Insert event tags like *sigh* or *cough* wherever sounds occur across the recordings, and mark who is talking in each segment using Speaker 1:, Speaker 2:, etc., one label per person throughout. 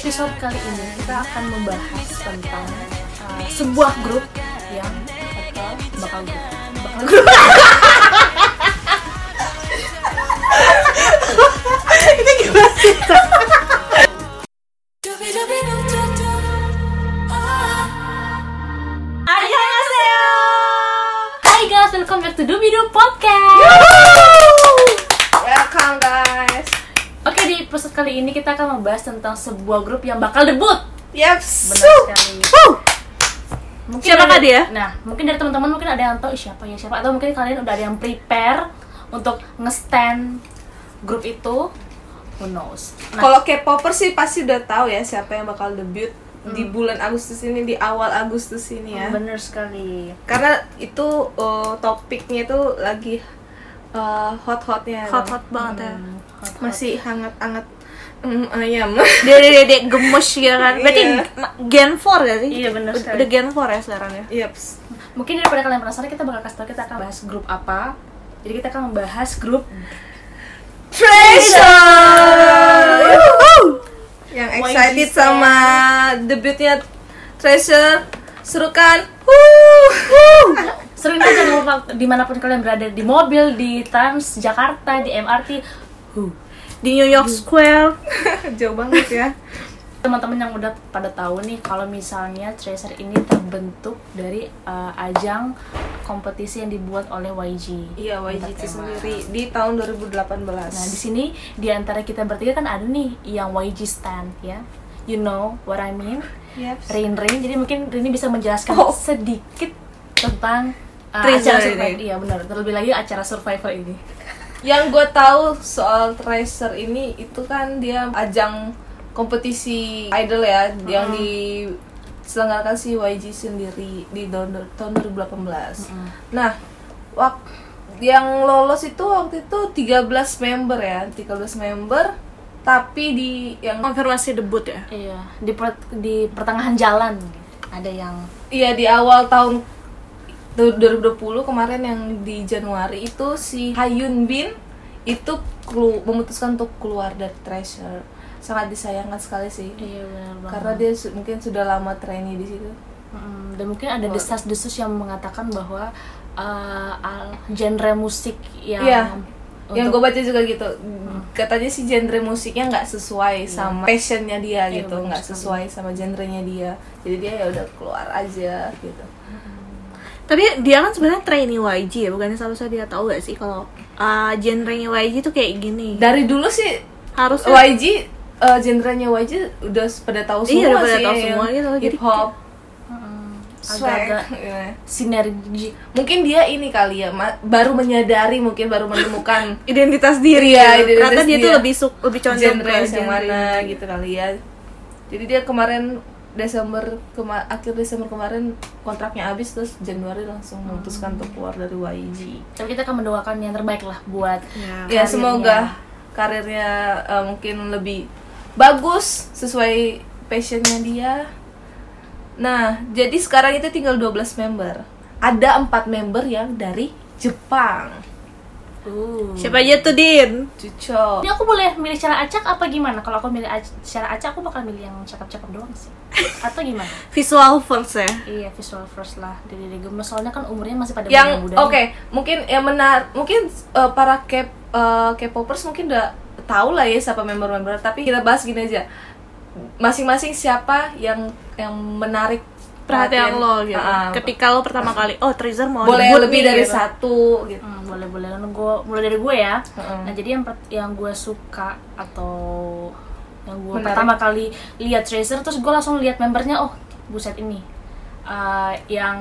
Speaker 1: episode kali ini kita akan membahas tentang uh, sebuah grup yang bakal bakal grup bakal grup
Speaker 2: Ini gimana sih?
Speaker 1: Hai welcome back to Dubidu Podcast
Speaker 2: Welcome guys.
Speaker 1: Oke, di episode kali ini kita akan membahas tentang sebuah grup yang bakal debut.
Speaker 2: Yaps.
Speaker 1: Benar sekali. Mungkin
Speaker 2: Siapakah
Speaker 1: dari-
Speaker 2: dia?
Speaker 1: Nah, mungkin dari teman-teman mungkin ada yang tahu "Ih, siapa ya siapa? Atau mungkin kalian udah ada yang prepare untuk nge-stand grup itu? Who knows? Nah,
Speaker 2: Kalau K-popper sih pasti udah tahu ya siapa yang bakal debut di bulan Agustus ini di awal Agustus ini ya.
Speaker 1: bener sekali.
Speaker 2: Karena itu uh, topiknya itu lagi uh, hot-hotnya.
Speaker 3: hot-hot banget ya
Speaker 2: Masih hangat-hangat mm, ayam. *laughs*
Speaker 3: Dede-dede gemes ya kan Berarti
Speaker 2: Iya.
Speaker 3: ma- Gen 4 ya sih?
Speaker 1: Iya,
Speaker 3: Udah-
Speaker 1: sekali.
Speaker 3: Udah Gen 4 ya sekarang ya
Speaker 2: Yaps.
Speaker 1: Mungkin daripada kalian penasaran kita bakal kasih tau kita akan bahas grup apa Jadi kita akan membahas grup
Speaker 2: Treasure. Yang excited sama debutnya Treasure serukan. Wuh.
Speaker 1: Seruin aja di mana- di mana pun kalian berada Di mobil, di Trans, Jakarta, di MRT
Speaker 3: Di New York Square *laughs*
Speaker 2: Jauh banget ya. *laughs*
Speaker 1: Teman-teman yang udah pada tahu nih Kalau misalnya Tracer ini terbentuk dari uh, ajang kompetisi yang dibuat oleh YG
Speaker 2: Iya, YG itu sendiri di tahun 2018.
Speaker 1: Nah di sini di antara kita bertiga kan ada nih yang YG stand ya You know what I mean
Speaker 2: Yaps.
Speaker 1: Rin Rin jadi mungkin Rini bisa menjelaskan
Speaker 2: Oh.
Speaker 1: sedikit tentang uh,
Speaker 3: Treasure
Speaker 1: acara
Speaker 3: ini.
Speaker 1: survival iya benar terlebih lagi acara survival ini
Speaker 2: Yang gue tahu soal Tracer ini itu kan dia ajang kompetisi idol ya yang diselenggarakan si YG sendiri di tahun, tahun 2018. Nah, wak yang lolos itu waktu itu 13 member ya, 13 member tapi di yang
Speaker 3: Konfirmasi debut ya?
Speaker 1: Iya. Di per- di pertengahan jalan. Ada yang
Speaker 2: Iya di awal tahun 2020 kemarin yang di Januari itu si Hayun Bin itu kelu- memutuskan untuk keluar dari Treasure. Sangat disayangkan sekali sih.
Speaker 1: iya benar
Speaker 2: Karena dia su- mungkin sudah lama trainee di situ.
Speaker 1: Mm, dan mungkin ada desas-desus yang mengatakan bahwa uh, al- genre musik yang.
Speaker 2: Yang
Speaker 1: untuk-
Speaker 2: gue baca juga gitu. Katanya sih genre musiknya nggak sesuai sama passionnya dia
Speaker 1: Iya,
Speaker 2: gitu, nggak sesuai sama genrenya dia. Jadi dia ya udah keluar aja gitu.
Speaker 3: Tapi dia kan sebenarnya trainee YG ya Bukannya seharusnya dia tahu gak sih kalau uh, genrenya YG tuh kayak gini
Speaker 2: Dari dulu sih
Speaker 3: Harusnya
Speaker 2: YG eh, genrenya YG udah pada tahu semua
Speaker 3: Iya, udah pada
Speaker 2: sih
Speaker 3: tahu semua gitu,
Speaker 2: hip hop swag *laughs* Iya.
Speaker 1: sinergi
Speaker 2: mungkin dia ini kali ya baru menyadari mungkin baru menemukan *laughs*
Speaker 3: identitas diri
Speaker 2: Iya,
Speaker 3: ya.
Speaker 2: identitas
Speaker 3: Ternyata dia, tuh
Speaker 2: dia.
Speaker 3: lebih suk lebih condong
Speaker 2: genre
Speaker 3: ke
Speaker 2: yang
Speaker 3: genre
Speaker 2: mana gitu kali ya jadi dia kemarin Desember kema akhir Desember kemarin kontraknya habis terus Januari langsung memutuskan untuk keluar dari YG
Speaker 1: tapi kita akan mendoakan yang terbaik lah buat
Speaker 3: Ya.
Speaker 2: ya semoga karirnya eh, mungkin lebih bagus sesuai passionnya dia. Nah jadi sekarang itu tinggal 12 member. Ada empat member yang dari Jepang
Speaker 1: uh.
Speaker 3: Siapa aja tuh Din?
Speaker 2: Cucok
Speaker 1: Ini aku boleh milih cara acak apa gimana? Kalau aku milih ac- cara acak, aku bakal milih yang cakep-cakep doang sih. *laughs* Atau gimana?
Speaker 3: Visual first ya
Speaker 1: iya, visual first lah. Dari dari gemes soalnya kan umurnya masih pada
Speaker 2: yang
Speaker 1: muda-muda.
Speaker 2: oke mungkin yang menar mungkin eh, para K eh, K-popers mungkin udah tahu lah ya siapa member-member tapi kita bahas gini aja masing-masing siapa yang yang menarik
Speaker 3: Perhatian lo gitu
Speaker 2: Ah,
Speaker 3: Ketika lo pertama kali Oh Treasure mau
Speaker 2: boleh lebih
Speaker 3: nih,
Speaker 2: dari
Speaker 3: gitu.
Speaker 2: satu gitu
Speaker 1: Hmm, boleh boleh kan gue mulai dari gue ya.
Speaker 2: Heeh.
Speaker 1: Nah jadi yang yang gue suka atau yang gue
Speaker 2: Menarik.
Speaker 1: pertama kali lihat Tracer terus gue langsung lihat membernya oh buset ini Eh, yang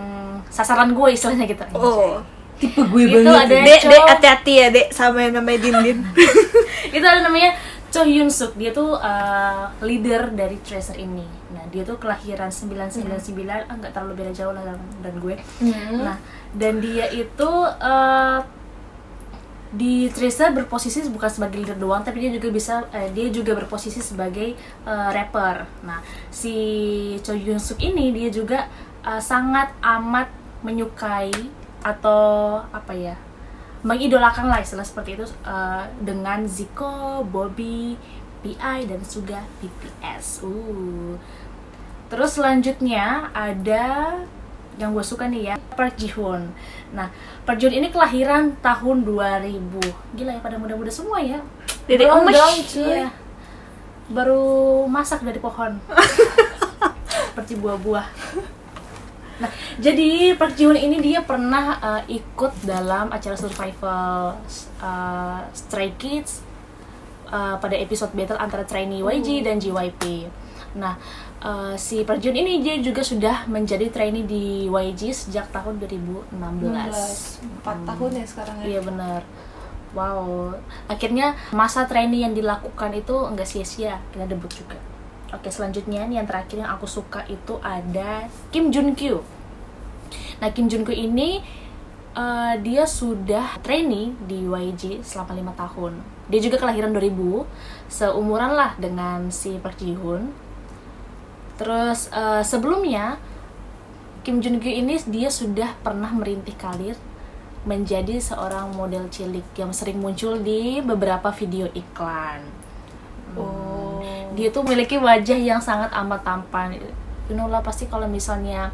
Speaker 1: sasaran gue istilahnya gitu.
Speaker 3: Oh
Speaker 2: tipe gue
Speaker 1: Itu ada
Speaker 3: Dek, dek hati-hati ya dek sama yang namanya Din Din *laughs*
Speaker 1: itu ada namanya Cho Hyun Suk dia tuh uh, leader dari Tracer ini. Nah dia tuh kelahiran 999 ah nggak terlalu beda jauh lah dan, dan gue.
Speaker 2: Hmm.
Speaker 1: nah dan dia itu uh, di Tracer berposisi bukan sebagai leader doang tapi dia juga bisa eh, dia juga berposisi sebagai uh, rapper. Nah si Cho Hyun Suk ini dia juga uh, sangat amat menyukai atau apa ya mengidolakan lah istilah seperti itu uh, dengan Zico, Bobby, BI dan juga BTS. Uh. Terus selanjutnya ada yang gue suka nih ya Park Ji Hoon. Nah Park Ji Hoon ini kelahiran tahun 2000. Gila ya pada muda-muda semua ya.
Speaker 3: Dede
Speaker 2: Belum
Speaker 3: Omesh.
Speaker 2: dong, cuy.
Speaker 1: Iya. Baru masak dari pohon. *laughs* Seperti buah-buah. Nah, jadi Park Ji Hoon ini dia pernah uh, ikut dalam acara survival uh, Stray Kids uh, pada episode battle antara trainee YG dan JYP. Nah, uh, si Park Ji Hoon ini dia juga sudah menjadi trainee di YG sejak tahun 2016.
Speaker 2: 16 4 tahun ya sekarang ya
Speaker 1: Iya benar. Wow, akhirnya masa trainee yang dilakukan itu enggak sia-sia, kita debut juga. Oke, selanjutnya nih yang terakhir yang aku suka itu ada Kim Jun Kyu. Nah, Kim Jun Kyu ini eh, dia sudah trainee di YG selama lima tahun. Dia juga kelahiran 2000, seumuran lah dengan si Park Ji Hoon. Terus eh, sebelumnya Kim Jun Kyu ini dia sudah pernah merintih karir menjadi seorang model cilik yang sering muncul di beberapa video iklan.
Speaker 2: oh
Speaker 1: Dia tuh memiliki wajah yang sangat amat tampan. You know lah pasti kalau misalnya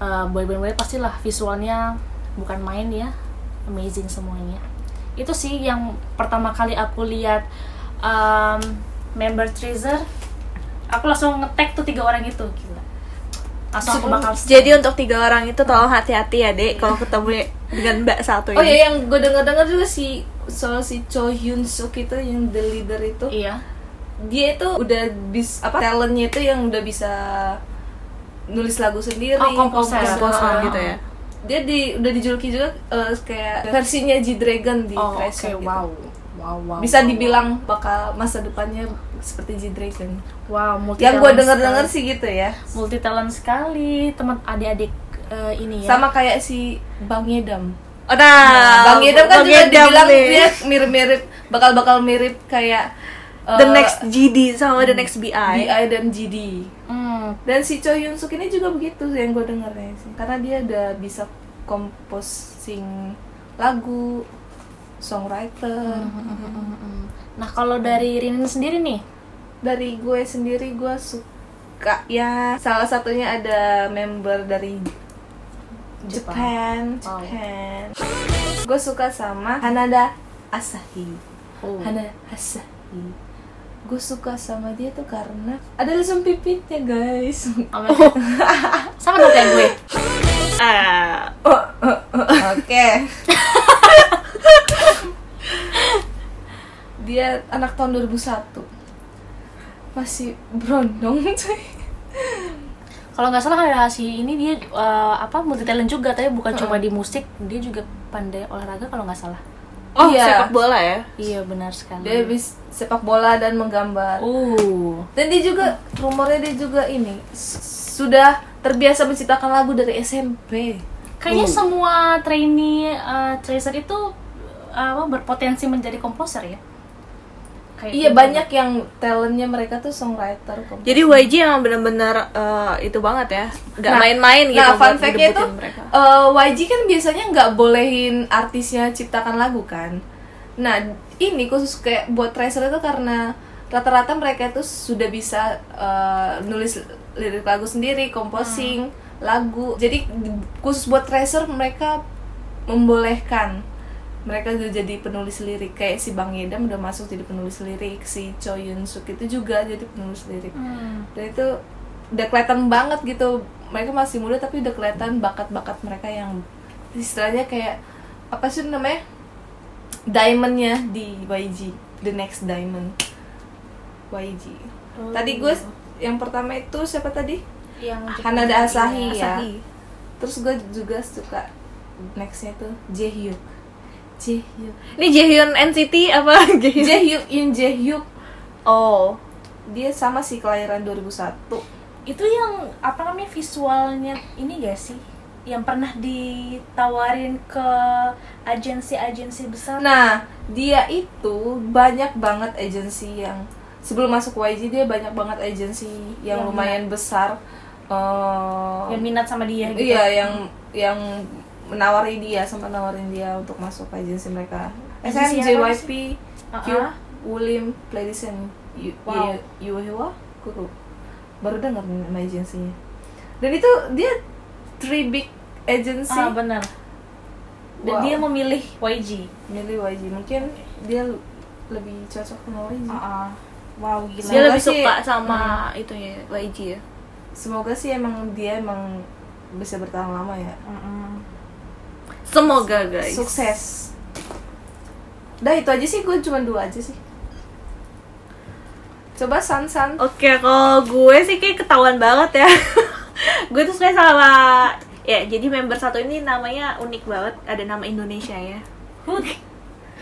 Speaker 1: uh, boyband boyband pastilah visualnya bukan main ya, amazing semuanya. Itu sih yang pertama kali aku lihat um, member teaser, aku langsung ngetek tuh tiga orang itu gila. Langsung aku bakal
Speaker 3: Jadi untuk tiga orang itu tolong hati-hati ya dek kalau ketemu dengan mbak satu ini.
Speaker 2: Oh ya yang gue denger-dengar juga si soal si Cho Hyun Suk itu yang the leader itu
Speaker 1: iya.
Speaker 2: Dia itu udah bis apa talentnya itu yang udah bisa nulis lagu sendiri
Speaker 1: Oh, komposer.
Speaker 3: Komposer
Speaker 1: Ah.
Speaker 3: gitu ya.
Speaker 2: dia di udah dijuluki juga eh, kayak versinya G Dragon di
Speaker 1: Oh, oke,
Speaker 2: Treasure gitu.
Speaker 1: wow. Wow, wow.
Speaker 2: bisa
Speaker 1: wow,
Speaker 2: dibilang bakal masa depannya seperti G Dragon
Speaker 1: wow, multi
Speaker 2: yang gue
Speaker 1: talent
Speaker 2: denger-denger
Speaker 1: sekali.
Speaker 2: sih gitu ya
Speaker 1: multi talent sekali teman adik-adik eh, ini ya.
Speaker 2: sama kayak si Bang Yedam
Speaker 3: Oh, nah,
Speaker 2: Bang Yedam kan
Speaker 3: Bang
Speaker 2: juga
Speaker 3: Yedam
Speaker 2: dibilang
Speaker 3: nih.
Speaker 2: dia mirip-mirip bakal-bakal mirip kayak
Speaker 3: the
Speaker 2: eh,
Speaker 3: next GD sama the next BI.
Speaker 2: BI dan GD
Speaker 1: Hmm,
Speaker 2: Dan si Cho Hyun Suk ini juga begitu yang gue dengernya sih. Karena dia udah bisa composing lagu, songwriter.
Speaker 1: Nah, kalau dari Rinin sendiri nih,
Speaker 2: Dari gue sendiri gue suka ya salah satunya ada member dari Japan,
Speaker 1: Wow.
Speaker 2: Japan. Gue suka sama Hanada Asahi.
Speaker 1: oh,
Speaker 2: Hanada Asahi. Gue suka sama dia tuh karena ada lesung pipitnya guys.
Speaker 1: oh. *laughs* sama dong kayak gue.
Speaker 3: Ah,
Speaker 2: Oke. *laughs* Dia anak tahun 2001. Masih brondong cuy.
Speaker 1: Kalau nggak salah ada si ini dia eh, apa multi talent juga, tapi bukan cuma di musik, dia juga pandai olahraga kalau nggak salah.
Speaker 3: Oh
Speaker 2: Iya.
Speaker 3: sepak bola ya.
Speaker 1: Iya benar sekali.
Speaker 2: Dia habis sepak bola dan menggambar.
Speaker 1: Uh,
Speaker 2: Dan dia juga rumornya dia juga ini sudah terbiasa menciptakan lagu dari SMP.
Speaker 1: kayaknya
Speaker 2: Uh.
Speaker 1: semua trainee eh, tracer itu eh, apa berpotensi menjadi komposer ya. Kayak
Speaker 2: Iya
Speaker 1: gitu.
Speaker 2: banyak yang talentnya mereka tuh songwriter. komposer.
Speaker 3: Jadi YG emang bener-bener eh, itu banget ya, nggak
Speaker 2: Nah,
Speaker 3: main-main gitu.
Speaker 2: Nah, fun tuh
Speaker 3: mereka.
Speaker 2: eh, YG kan biasanya nggak bolehin artisnya ciptakan lagu kan. Nah, ini khusus kayak buat Tracer itu karena rata-rata mereka itu sudah bisa eh, nulis lirik lagu sendiri, composing lagu. Jadi di- khusus buat Tracer mereka membolehkan mereka udah jadi penulis lirik. Kayak si Bang Yedam udah masuk jadi penulis lirik si Choi Yun Suk itu juga jadi penulis lirik.
Speaker 1: Hmm.
Speaker 2: dan itu udah kelihatan banget gitu. Mereka masih muda tapi udah kelihatan bakat-bakat mereka yang istilahnya kayak apa sih namanya? Diamondnya di YG the next diamond. YG
Speaker 1: Oh.
Speaker 2: tadi gue yang pertama itu siapa tadi?
Speaker 1: Yang
Speaker 2: Hanada Asahi ya.
Speaker 3: Asahi.
Speaker 2: terus gue juga suka nextnya tuh Jaehyuk Jaehyuk
Speaker 3: Ini Jaehyun NCT apa? *laughs* Jaehyun?
Speaker 2: Jaehyuk Yoon Jaehyuk.
Speaker 3: Oh,
Speaker 2: dia sama sih kelahiran 2001
Speaker 1: itu yang apa namanya visualnya ini gak sih? Yang pernah ditawarin ke agensi-agensi besar?
Speaker 2: Nah, dia itu banyak banget agensi yang sebelum masuk YG dia banyak banget agensi yang
Speaker 1: Yang
Speaker 2: lumayan besar. eh,
Speaker 1: yang minat sama dia gitu?
Speaker 2: iya, yang yang menawari dia, sempat nawarin dia untuk masuk agensi mereka. SM,
Speaker 1: Agensi apa
Speaker 2: JYP,
Speaker 1: Uh-uh.
Speaker 2: Pledisen. Yu,
Speaker 1: Wow.
Speaker 2: Yu- Yuhewa Gue baru dengar nama agensinya dan itu dia three big agency
Speaker 1: ah benar dan
Speaker 2: Wow.
Speaker 1: dia memilih YG
Speaker 2: milih YG mungkin dia lebih cocok sama YG
Speaker 1: Ah, ah. wow gila
Speaker 3: dia lebih
Speaker 2: sih-
Speaker 3: suka sama itu ya YG ya
Speaker 2: semoga sih emang dia emang bisa bertahan lama ya
Speaker 1: Mm-mm.
Speaker 3: Semoga guys
Speaker 2: sukses dah itu aja sih gue cuma dua aja sih coba San San
Speaker 3: Oke, kalau gue sih kayak ketahuan banget ya. *laughs* gue tuh suka sama ya jadi member satu ini namanya unik banget, ada nama Indonesia ya.
Speaker 1: Who-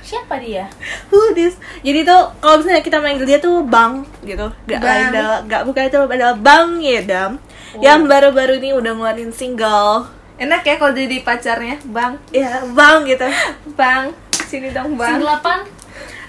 Speaker 1: siapa dia
Speaker 3: Who this? Jadi tuh kalau misalnya kita manggil dia tuh Bang gitu. Gak
Speaker 2: Bang.
Speaker 3: lain adalah gak bukan itu adalah Bang Yedam yang baru-baru ini udah ngeluarin single.
Speaker 2: Enak ya kalau jadi pacarnya bang
Speaker 3: Ya, Bang gitu.
Speaker 2: bang sini dong bang
Speaker 1: single apaan?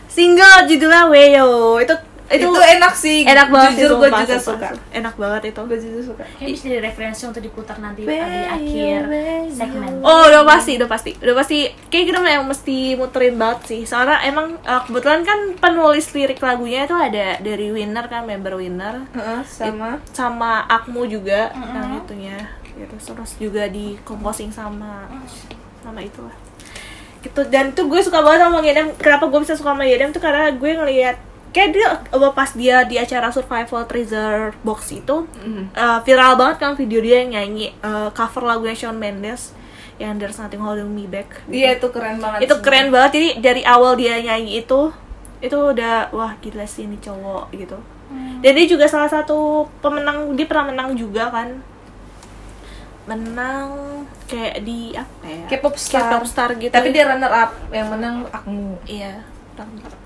Speaker 3: Single judulnya Weyo. Itu itu,
Speaker 2: itu, enak sih
Speaker 3: enak banget
Speaker 2: jujur gue juga
Speaker 3: sumpah.
Speaker 2: suka
Speaker 3: Enak banget itu.
Speaker 2: gue jujur suka
Speaker 1: Kayak bisa jadi referensi untuk diputar nanti di akhir segmen.
Speaker 3: Oh udah pasti, udah pasti, udah pasti. Kayak kita memang mesti muterin banget sih. Soalnya emang uh, kebetulan kan penulis lirik lagunya itu ada dari Winner kan, member Winner,
Speaker 2: Heeh, sama
Speaker 3: sama Akmu juga yang itunya. Gitu. Terus juga di composing sama sama itulah. Gitu. Dan tuh gue suka banget sama Yedam. Kenapa gue bisa suka sama Yedam tuh karena gue ngelihat kayak dia pas dia di acara Survival Treasure Box itu
Speaker 2: Mhm.
Speaker 3: uh, viral banget kan video dia yang nyanyi uh, cover lagunya Shawn Mendes yang There's Nothing Holding Me Back.
Speaker 2: Iya itu keren banget
Speaker 3: Itu
Speaker 2: sih.
Speaker 3: keren banget. Jadi dari awal dia nyanyi itu itu udah wah gila sih ini cowok gitu. Dan dia juga salah satu pemenang dia pernah menang juga kan. Menang kayak di apa ya?
Speaker 2: K-pop star.
Speaker 3: K-pop star gitu.
Speaker 2: tapi dia runner up yang menang Akmu
Speaker 3: iya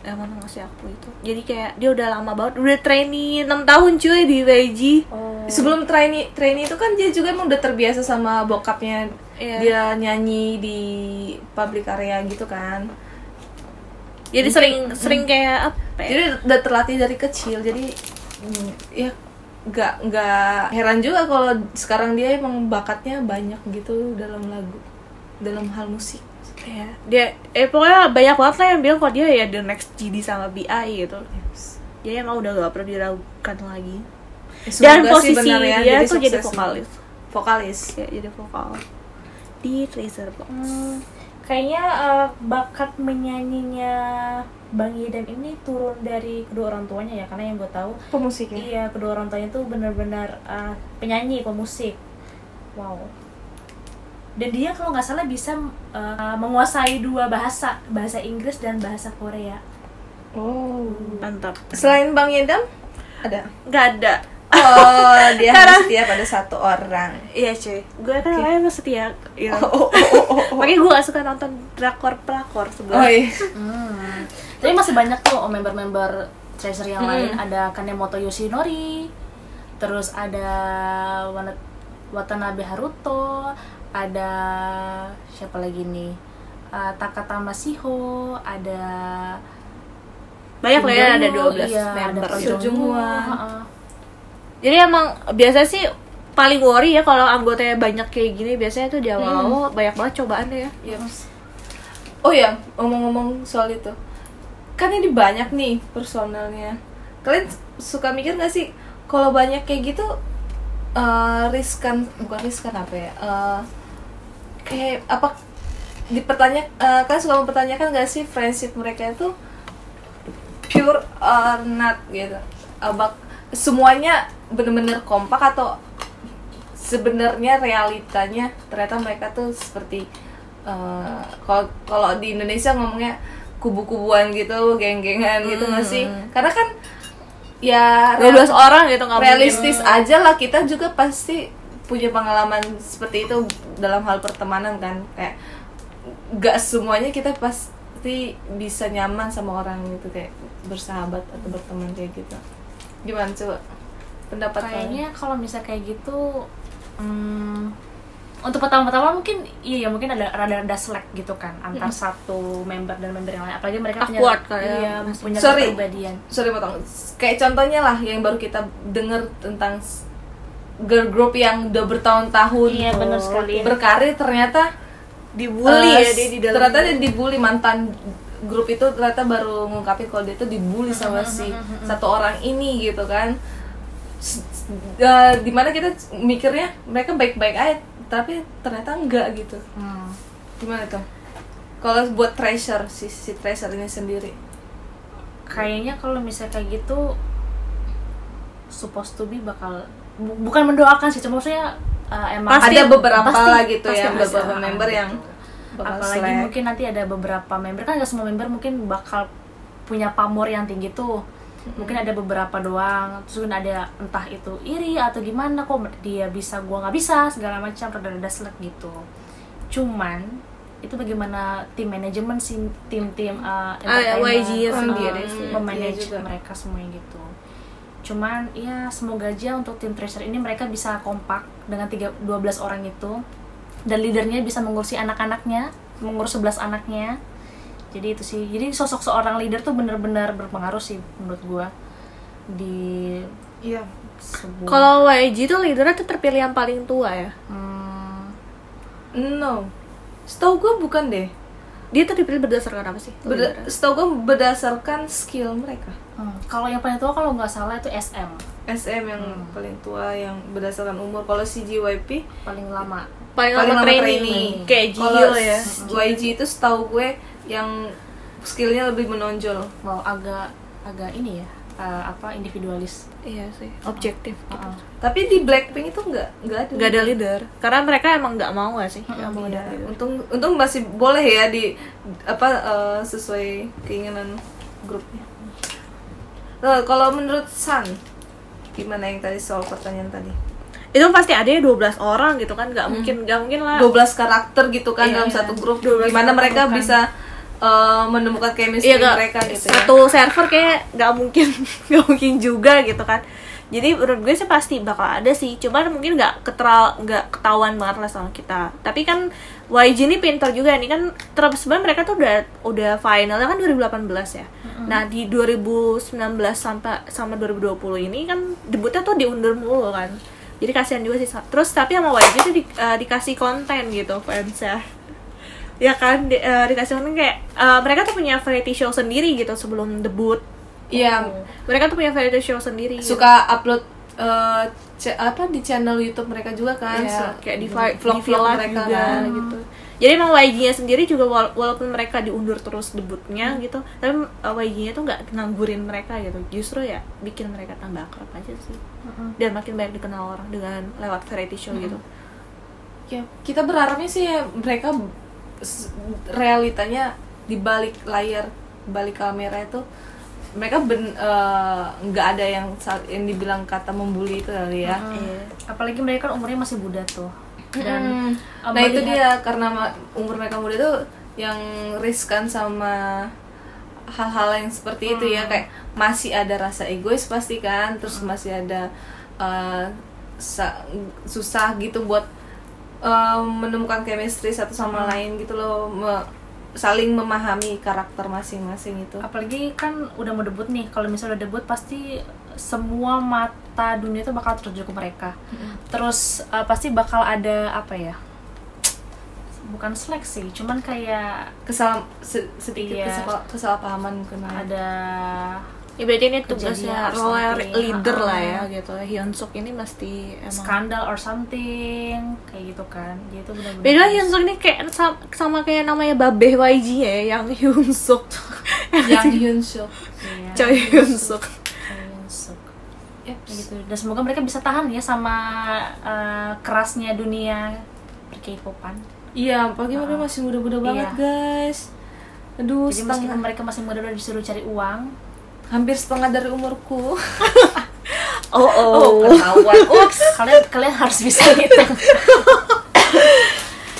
Speaker 3: yang mana ngasih aku itu jadi kayak dia udah lama banget udah trainee 6 tahun cuy di YG
Speaker 1: Oh.
Speaker 2: sebelum trainee trainee itu kan dia juga emang udah terbiasa sama bokapnya
Speaker 3: Iya.
Speaker 2: dia nyanyi di public area gitu kan
Speaker 3: jadi sering sering kayak apa ya?
Speaker 2: jadi udah terlatih dari kecil jadi mm, ya nggak nggak heran juga kalau sekarang dia emang bakatnya banyak gitu dalam lagu dalam hal musik
Speaker 3: Iya, dia eh pokoknya banyak banget lah yang bilang kalau dia ya the next GD sama BI gitu. Jadi emang udah gak perlu diragukan lagi.
Speaker 2: Ya,
Speaker 3: Dan
Speaker 2: sih
Speaker 3: posisi
Speaker 2: benar ya,
Speaker 3: dia tuh jadi vokalis.
Speaker 2: vokalis
Speaker 3: Ya, jadi vokal di Tracer Box.
Speaker 1: Hmm, kayaknya eh, bakat menyanyinya Bang Yedam ini turun dari kedua orang tuanya ya karena yang gue tahu
Speaker 2: pemusik ya?
Speaker 1: iya kedua orang tuanya tuh benar-benar eh, penyanyi pemusik. Wow. Dan dia kalau nggak salah bisa eh, menguasai dua bahasa bahasa Inggris dan bahasa Korea.
Speaker 2: Oh.
Speaker 3: Mantap.
Speaker 2: selain bang Yedam ada?
Speaker 3: Gak ada.
Speaker 2: Oh dia
Speaker 3: Karena-
Speaker 2: harus setia pada satu orang
Speaker 3: Iya cuy, gue kan orangnya emang setia. Ya.
Speaker 2: oh, oh, oh, oh, oh.
Speaker 3: Makanya gue gak suka nonton drakor pelakor
Speaker 2: oh
Speaker 3: sebenarnya.
Speaker 2: iya
Speaker 1: Hmm. Tapi masih banyak tuh member-member Tracer yang lain. Ada Kanemoto Yoshinori, terus ada Watanabe Haruto, ada siapa lagi nih? Uh, Takata Masiho, ada
Speaker 3: Banyak lah ya, ada
Speaker 1: Kim
Speaker 3: 12
Speaker 1: iya,
Speaker 3: member.
Speaker 1: ada
Speaker 3: Jadi emang biasa sih paling worry ya kalau anggotanya banyak kayak gini biasanya tuh di awal banyak banget cobaannya ya.
Speaker 2: Yes. Oh ya, ngomong-ngomong soal itu, kan ini banyak nih personalnya. Kalian suka mikir gak sih kalau banyak kayak gitu eh, riskan, bukan riskan apa ya? eh, kayak apa? Dipertanya, eh, kalian suka mempertanyakan gak sih friendship mereka itu pure or not gitu? Abak semuanya bener-bener kompak atau sebenarnya realitanya ternyata mereka tuh seperti eh, kalau kalau di Indonesia ngomongnya kubu-kubuan gitu, geng-gengan gitu nggak sih? Karena kan ya
Speaker 3: 12 orang gitu nggak
Speaker 2: realistis aja lah kita juga pasti punya pengalaman seperti itu dalam hal pertemanan kan. Kayak nggak semuanya kita pasti bisa nyaman sama orang gitu kayak bersahabat atau berteman kayak gitu. Gimana coba pendapat?
Speaker 1: Kayaknya kalau misal kayak gitu, hmm, untuk pertama-tama mungkin iya mungkin ada rada rada slack gitu kan antar satu member dan member yang lain. Apalagi mereka punya
Speaker 3: kayak
Speaker 1: iya, punya
Speaker 2: Sorry.
Speaker 1: kepribadian.
Speaker 2: sorry potong kayak contohnya lah yang baru kita denger tentang girl group yang udah bertahun-tahun
Speaker 1: Iya, benar sekali.
Speaker 2: berkarir ternyata
Speaker 3: dibully
Speaker 2: eh,
Speaker 3: ya dia di dalam
Speaker 2: ternyata dia dibully mantan grup itu ternyata baru ngungkapin kalau dia tuh dibully sama si satu orang ini gitu kan Eh, di mana kita mikirnya mereka baik-baik aja tapi ternyata enggak gitu.
Speaker 1: Hmm.
Speaker 2: gimana tuh? Kalau buat treasure si si treasure ini sendiri.
Speaker 1: Kayaknya kalau misalnya kayak gitu supposed to be bakal bu- bukan mendoakan sih cuma maksudnya uh, emang
Speaker 3: Pasti-
Speaker 2: ada beberapa
Speaker 1: pasti-
Speaker 2: lah gitu
Speaker 1: pasti
Speaker 2: ya beberapa member yang bakal
Speaker 1: apalagi
Speaker 2: slack.
Speaker 1: mungkin nanti ada beberapa member kan nggak semua member mungkin bakal punya pamor yang tinggi tuh mungkin ada beberapa doang terus mungkin ada entah itu iri atau gimana kok dia bisa gua nggak bisa segala macam rada-rada selek gitu. Cuman itu bagaimana tim manajemen sih tim-tim uh,
Speaker 3: YG
Speaker 1: uh, memanage mereka semuanya gitu. Cuman ya semoga aja untuk tim Treasure ini mereka bisa kompak dengan tiga 12 orang itu dan leadernya bisa mengurusi anak-anaknya mengurus 11 anaknya jadi itu sih jadi sosok seorang leader tuh benar-benar berpengaruh sih menurut gua di
Speaker 2: iya
Speaker 1: sebuah
Speaker 3: Kalau YG tuh leadernya tuh terpilih yang paling tua ya.
Speaker 1: Hmm,
Speaker 2: no setahu gue bukan deh
Speaker 3: Dia tuh dipilih berdasarkan apa sih? Leadernya?
Speaker 2: setahu gue berdasarkan skill mereka
Speaker 1: hmm. kalau yang paling tua kalau nggak salah itu SM
Speaker 2: SM yang paling tua yang berdasarkan umur kalau si JYP
Speaker 1: paling lama
Speaker 3: paling,
Speaker 2: paling
Speaker 3: lama
Speaker 2: lama
Speaker 3: training.
Speaker 2: training.
Speaker 3: Kayak ya.
Speaker 2: YG itu setahu gue yang skillnya lebih menonjol
Speaker 1: wow agak agak ini ya uh, apa individualis
Speaker 3: Iya sih, objektif. Gitu.
Speaker 1: Uh-uh.
Speaker 2: tapi di Blackpink itu nggak nggak ada
Speaker 3: Gak ada leader, karena mereka emang nggak mau gak sih? Nggak mau
Speaker 2: Iya,
Speaker 3: ada leader.
Speaker 2: untung untung masih boleh ya di apa eh, sesuai keinginan grupnya. Nah, kalau menurut San gimana yang tadi soal pertanyaan tadi?
Speaker 3: Itu pasti ada ya 12 orang gitu kan, nggak mungkin nggak mungkin lah.
Speaker 2: 12 karakter gitu kan
Speaker 3: Iya,
Speaker 2: dalam
Speaker 3: iya.
Speaker 2: satu grup
Speaker 3: 12
Speaker 2: gimana mereka
Speaker 3: karakter,
Speaker 2: bisa eh, menemukan chemistry
Speaker 3: Iya nggak
Speaker 2: mereka gitu ya.
Speaker 3: satu server kayak nggak mungkin *laughs* nggak mungkin juga gitu kan. Jadi menurut gue sih pasti bakal ada sih, cuman mungkin nggak keteral nggak ketahuan banget lah sama kita. Tapi kan YG ini pintar juga nih kan terus sebenarnya mereka tuh udah udah finalnya kan 2018 ya. Nah di 2019 sampai sama 2020 ini kan debutnya tuh diundur mulu kan. Jadi kasihan juga sih. Terus tapi sama YG tuh di- eh, dikasih konten gitu fansnya ya kan di, eh, dikasih konten kayak eh, mereka tuh punya variety show sendiri gitu sebelum debut.
Speaker 2: Iya,
Speaker 3: mereka tuh punya variety show sendiri. Gitu.
Speaker 2: suka upload eh, ca- apa di channel YouTube mereka juga kan.
Speaker 3: Iya,
Speaker 2: So-
Speaker 3: kayak di,
Speaker 2: vlog
Speaker 3: vi- di
Speaker 2: vlog
Speaker 3: villa
Speaker 2: mereka
Speaker 3: juga
Speaker 2: kan.
Speaker 3: gitu. Jadi emang YG-nya sendiri juga wala- walaupun mereka diundur terus debutnya gitu tapi eh, YG-nya tuh nggak nganggurin mereka gitu. Justru ya bikin mereka tambah akrab aja sih. Dan makin banyak dikenal orang dengan lewat variety show gitu.
Speaker 2: Ya kita berharapnya sih ya mereka realitanya di balik layar balik kamera itu mereka ben- eh, nggak ada yang saat yang dibilang kata membuli itu kali ya.
Speaker 3: Iya.
Speaker 1: apalagi mereka kan umurnya masih muda tuh. Dan
Speaker 2: Hmm.
Speaker 1: uh,
Speaker 2: nah itu dia karena umur mereka muda tuh yang riskan sama hal-hal yang seperti itu ya. Kayak masih ada rasa egois pasti kan terus masih ada eh, sa- susah gitu buat menemukan chemistry satu sama lain gitu loh me- saling memahami karakter masing-masing itu.
Speaker 1: Apalagi kan udah mau debut nih kalau misalnya udah debut pasti semua mata dunia itu bakal tertuju ke mereka. Terus uh, pasti bakal ada apa ya? Bukan seleksi cuman kayak
Speaker 2: kesal se- sedikit
Speaker 1: Iya.
Speaker 2: kesal- kesalahpahaman mungkin lah.
Speaker 1: ada
Speaker 3: Ya berarti ini tugasnya role leader lah ya
Speaker 1: Ha-ha.
Speaker 3: gitu. Hyun Suk ini mesti emang
Speaker 1: skandal or something kayak gitu kan dia itu benar-benar
Speaker 3: Beda Hyun Suk ini kayak sama, sama kayak namanya Babe YG ya, yang *laughs* Hyun Suk.
Speaker 2: yang Hyun Suk
Speaker 1: Iya,
Speaker 3: Choi Hyun Suk.
Speaker 1: Gitu dan semoga mereka bisa tahan ya sama uh, kerasnya dunia per-K-popan
Speaker 2: Iya, apalagi mereka masih muda-muda
Speaker 1: Iya.
Speaker 2: banget, guys. Aduh,
Speaker 1: jadi
Speaker 2: setengah,
Speaker 1: meskipun mereka masih muda udah disuruh cari uang
Speaker 2: hampir setengah dari umurku. *laughs*
Speaker 3: Oh oh.
Speaker 2: ketahuan. Ups.
Speaker 1: kalian kalian harus bisa gitu *laughs*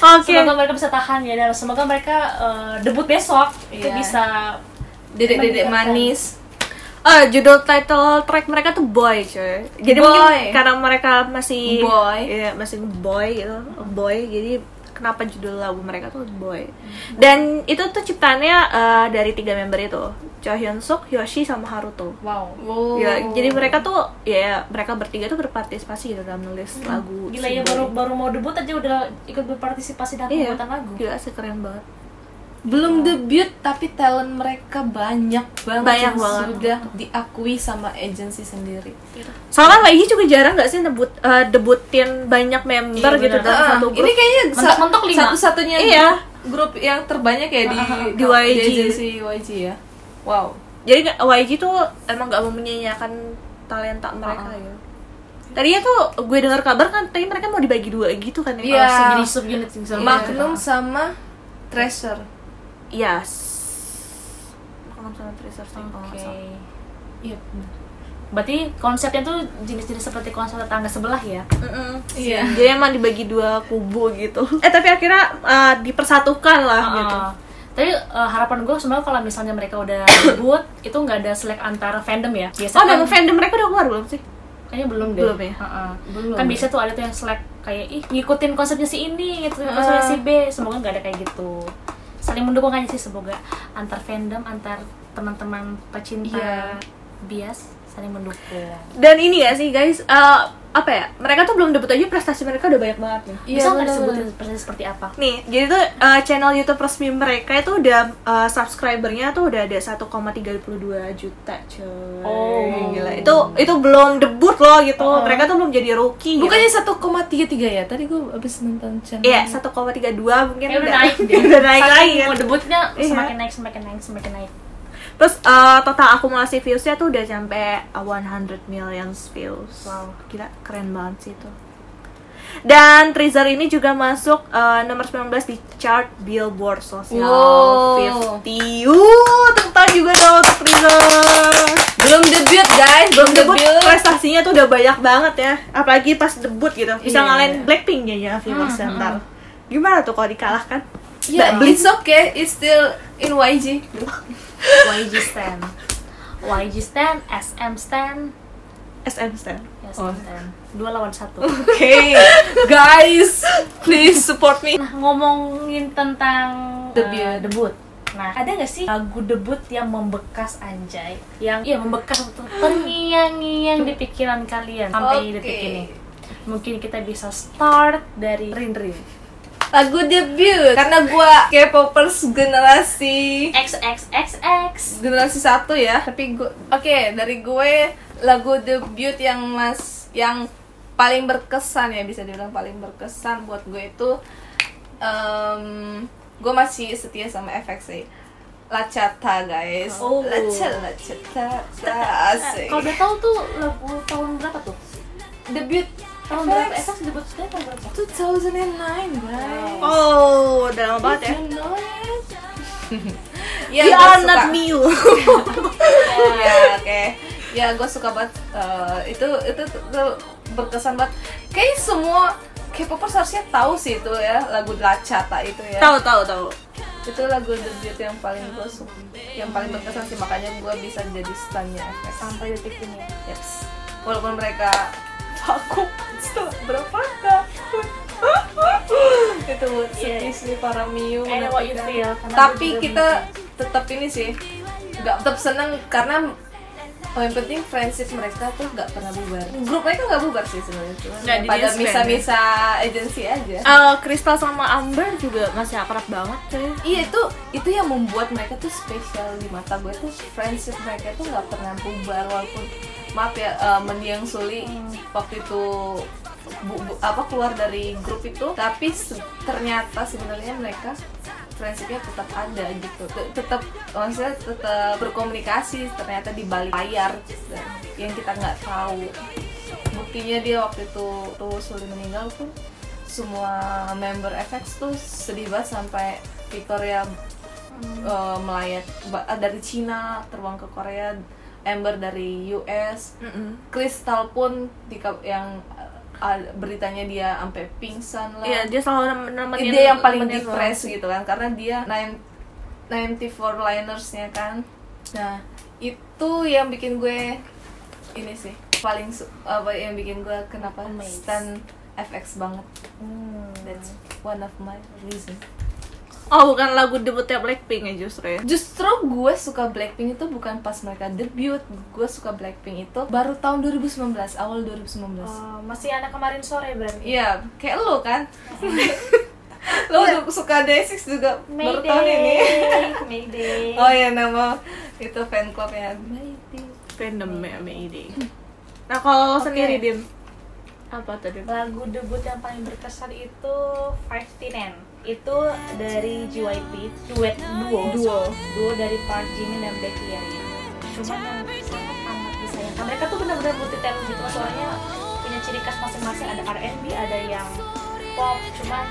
Speaker 3: Oke.
Speaker 1: semoga mereka bisa tahan ya dan semoga mereka uh, debut besok itu
Speaker 2: Iya.
Speaker 1: bisa
Speaker 2: Dedek-dedek manis.
Speaker 3: Ah, judul title track mereka tuh Boy, coy. Jadi
Speaker 2: Boy.
Speaker 3: mungkin karena mereka masih
Speaker 2: Boy.
Speaker 3: Iya, masih boy gitu. Boy. Jadi kenapa judul lagu mereka tuh Boy. Dan itu tuh ciptaannya eh, dari tiga member itu. Cho Hyun Suk, Yoshi sama Haruto.
Speaker 1: wow
Speaker 2: Oh.
Speaker 3: Ya, jadi mereka tuh ya mereka bertiga tuh berpartisipasi gitu dalam nulis lagu.
Speaker 1: gila ya baru baru mau debut aja udah ikut berpartisipasi dalam
Speaker 3: Iya,
Speaker 1: pembuatan lagu
Speaker 3: gila sih keren banget.
Speaker 2: Belum debut tapi talent mereka banyak banget
Speaker 3: Banyak
Speaker 2: yang
Speaker 3: banget.
Speaker 2: sudah diakui sama agency sendiri.
Speaker 3: Soalnya YG juga jarang gak sih debut eh, debutin banyak member
Speaker 1: Iya,
Speaker 3: gitu
Speaker 1: bener.
Speaker 3: dalam
Speaker 2: Ah,
Speaker 3: satu grup.
Speaker 2: ini kayaknya
Speaker 1: Mentok-mentok lima.
Speaker 2: satu-satunya
Speaker 3: Iya.
Speaker 2: grup, yang terbanyak ya di
Speaker 3: Di YG.
Speaker 2: di YG ya. Wow.
Speaker 3: Jadi nggak- YG tuh emang gak mau menyanyiakan talenta mereka
Speaker 1: Uh-uh.
Speaker 3: ya. Tadinya tuh gue dengar kabar kan tadi mereka mau dibagi dua gitu kan ya.
Speaker 2: Iya.
Speaker 1: Oh, jadi sub unit misalnya.
Speaker 2: Magnum sama Treasure.
Speaker 3: Yes. Magnum sama Treasure sih kalau
Speaker 1: Oke.
Speaker 3: nggak salah.
Speaker 2: Iya.
Speaker 1: Berarti konsepnya tuh jenis-jenis seperti konsep tetangga sebelah ya.
Speaker 2: Iya.
Speaker 3: Jadi emang dibagi dua kubu gitu. Eh tapi akhirnya uh, dipersatukan lah gitu.
Speaker 1: Uh, Tapi uh, harapan gue sebenarnya kalau misalnya mereka udah *coughs* debut itu nggak ada selek antara fandom ya. Biasa
Speaker 3: Oh,
Speaker 1: kan,
Speaker 3: nama fandom mereka udah keluar belum sih?
Speaker 1: kayaknya belum deh.
Speaker 3: Belum ya?
Speaker 1: Uh-uh.
Speaker 2: Belum.
Speaker 1: Kan biasa tuh ada tuh yang selek kayak ih ngikutin konsepnya si ini, ngikutin konsepnya si B. Semoga nggak ada kayak gitu. Saling mendukung aja sih semoga antar fandom, antar teman-teman pecinta
Speaker 2: Iya.
Speaker 1: bias saling mendukung.
Speaker 3: Dan ini ya sih guys, uh, apa ya? Mereka tuh belum debut aja prestasi mereka udah banyak banget nih.
Speaker 2: Iya,
Speaker 1: Bisa nggak
Speaker 2: bener-bener.
Speaker 1: disebutin persis seperti apa?
Speaker 3: Nih, jadi tuh uh, channel YouTube resmi mereka itu udah uh, subscribernya tuh udah ada 1,32 juta, coy.
Speaker 1: Oh.
Speaker 3: gila. Itu itu belum debut loh gitu.
Speaker 1: Oh.
Speaker 3: Mereka tuh belum jadi rookie. gitu.
Speaker 2: Bukannya 1,33 ya? Tadi gue abis nonton channel.
Speaker 3: Iya, 1,32 mungkin
Speaker 1: Kayak udah naik *laughs*
Speaker 3: udah naik lagi kan.
Speaker 1: mau debutnya
Speaker 3: Iya.
Speaker 1: semakin naik, semakin naik, semakin naik.
Speaker 3: Terus uh, total akumulasi viewsnya tuh udah sampai uh, 100 million views.
Speaker 1: Wow.
Speaker 3: Gila, keren banget sih itu. Dan Treasure ini juga masuk uh, nomor 19 di chart Billboard Social
Speaker 2: Wow.
Speaker 3: 50. Uh, tepuk tangan juga dong untuk Treasure.
Speaker 2: Belum debut guys, belum
Speaker 3: Debut
Speaker 2: debut.
Speaker 3: prestasinya tuh udah banyak banget ya. Apalagi pas debut gitu. Bisa
Speaker 2: Iya.
Speaker 3: ngalahin Blackpink ya viewers
Speaker 1: Hmm,
Speaker 3: ntar. Gimana tuh kalau dikalahkan?
Speaker 2: Ya,
Speaker 3: Blink.
Speaker 2: it's okay, it's still in YG.
Speaker 1: YG stand. YG stand, SM stand,
Speaker 3: SM stand.
Speaker 1: ya
Speaker 2: Oh.
Speaker 1: SM stand. Dua lawan satu.
Speaker 2: Oke, guys, please support me.
Speaker 1: Nah, ngomongin tentang
Speaker 2: Debut.
Speaker 1: eh, debut. Nah, ada nggak sih lagu debut yang membekas anjay? Yang iya membekas untuk terngiang-ngiang di pikiran kalian sampai
Speaker 2: Oke.
Speaker 1: detik ini. Mungkin kita bisa start dari Rin Rin.
Speaker 2: Lagu debut karena gua K-popers generasi
Speaker 1: XXXX.
Speaker 2: generasi satu ya. Tapi gue, oke dari gue lagu debut yang mas yang paling berkesan ya bisa dibilang paling berkesan buat gue itu em, gue masih setia sama FX sih. Lacata guys.
Speaker 1: Oh.
Speaker 2: Laca lacata *laughs* asik.
Speaker 1: Kalau udah tahu tuh lagu tahun berapa tuh?
Speaker 2: Debut
Speaker 1: Tahun berapa? FX debut sekali tahun berapa?
Speaker 2: 2009 guys.
Speaker 3: Oh, udah lama banget ya.
Speaker 2: Did you know it? *laughs* ya, gua
Speaker 3: are
Speaker 2: suka.
Speaker 3: not new.
Speaker 2: ya oke ya gue suka banget eh, itu itu tuh berkesan banget kayak semua K-popers harusnya tahu sih itu ya lagu Lacata itu ya
Speaker 3: tahu tahu tahu.
Speaker 2: itu lagu debut yang paling gue suka yang paling berkesan sih makanya gue bisa jadi stunnya FX
Speaker 1: Sampai detik ini.
Speaker 2: Yeps. walaupun mereka vakum setelah berapa tahun *laughs* itu sedih sih para Miu
Speaker 1: feel,
Speaker 2: tapi kita tetap ini sih nggak tetap seneng karena oh, yang penting friendship mereka tuh nggak pernah bubar. Grup mereka nggak bubar sih sebenarnya cuma pada misa-misa agensi aja.
Speaker 3: Eh, Crystal sama Amber juga masih akrab banget cuy.
Speaker 2: Iya itu itu yang membuat mereka tuh spesial di mata gue tuh. Friendship mereka tuh nggak pernah bubar walaupun maaf ya eh, mendiang Suli waktu itu bu- bu- apa keluar dari grup itu. Tapi se- ternyata sebenarnya mereka friendshipnya tetap ada gitu. T- tetap maksudnya tetap berkomunikasi ternyata di balik layar yang kita nggak tahu. Buktinya dia waktu itu tuh Suli meninggal pun semua member FX tuh sedih banget sampai Victoria eh, melayat. Ba- dari Cina terbang ke Korea Amber dari US Crystal pun di yang eh, beritanya dia sampai pingsan lah.
Speaker 3: Iya, dia selalu nem- nemenin
Speaker 2: dia yang paling depressed gitu kan karena dia 9 94 linersnya kan. Nah itu yang bikin gue ini sih paling apa yang bikin gue kenapa
Speaker 1: Amazed.
Speaker 2: stan FX banget.
Speaker 1: Hmm.
Speaker 2: that's one of my reason
Speaker 3: Oh, bukan lagu debutnya Blackpink ya justru ya.
Speaker 2: justru gue suka Blackpink itu bukan pas mereka debut gue suka Blackpink itu baru tahun 2019 awal 2019
Speaker 1: Oh, masih anak kemarin sore berarti.
Speaker 2: Iya, kayak lo kan. *laughs* lo udah suka Day6 juga baru tahun ini
Speaker 1: Mayday *laughs*
Speaker 2: oh ya nama itu fan clubnya Mayday
Speaker 3: Fandom ya Mayday. Nah kalau lo
Speaker 1: Oke.
Speaker 3: sendiri Dim apa tadi?
Speaker 1: lagu debut yang paling berkesan itu Five Tinen itu dari JYP duet duo.
Speaker 3: Duo.
Speaker 1: duo dari Park Jimin dan Baekhyun cuman yang sangat amat disayangkan. Mereka tuh benar-benar multi talent gitu suaranya punya ciri khas masing-masing. Ada R&B ada yang pop. Cuman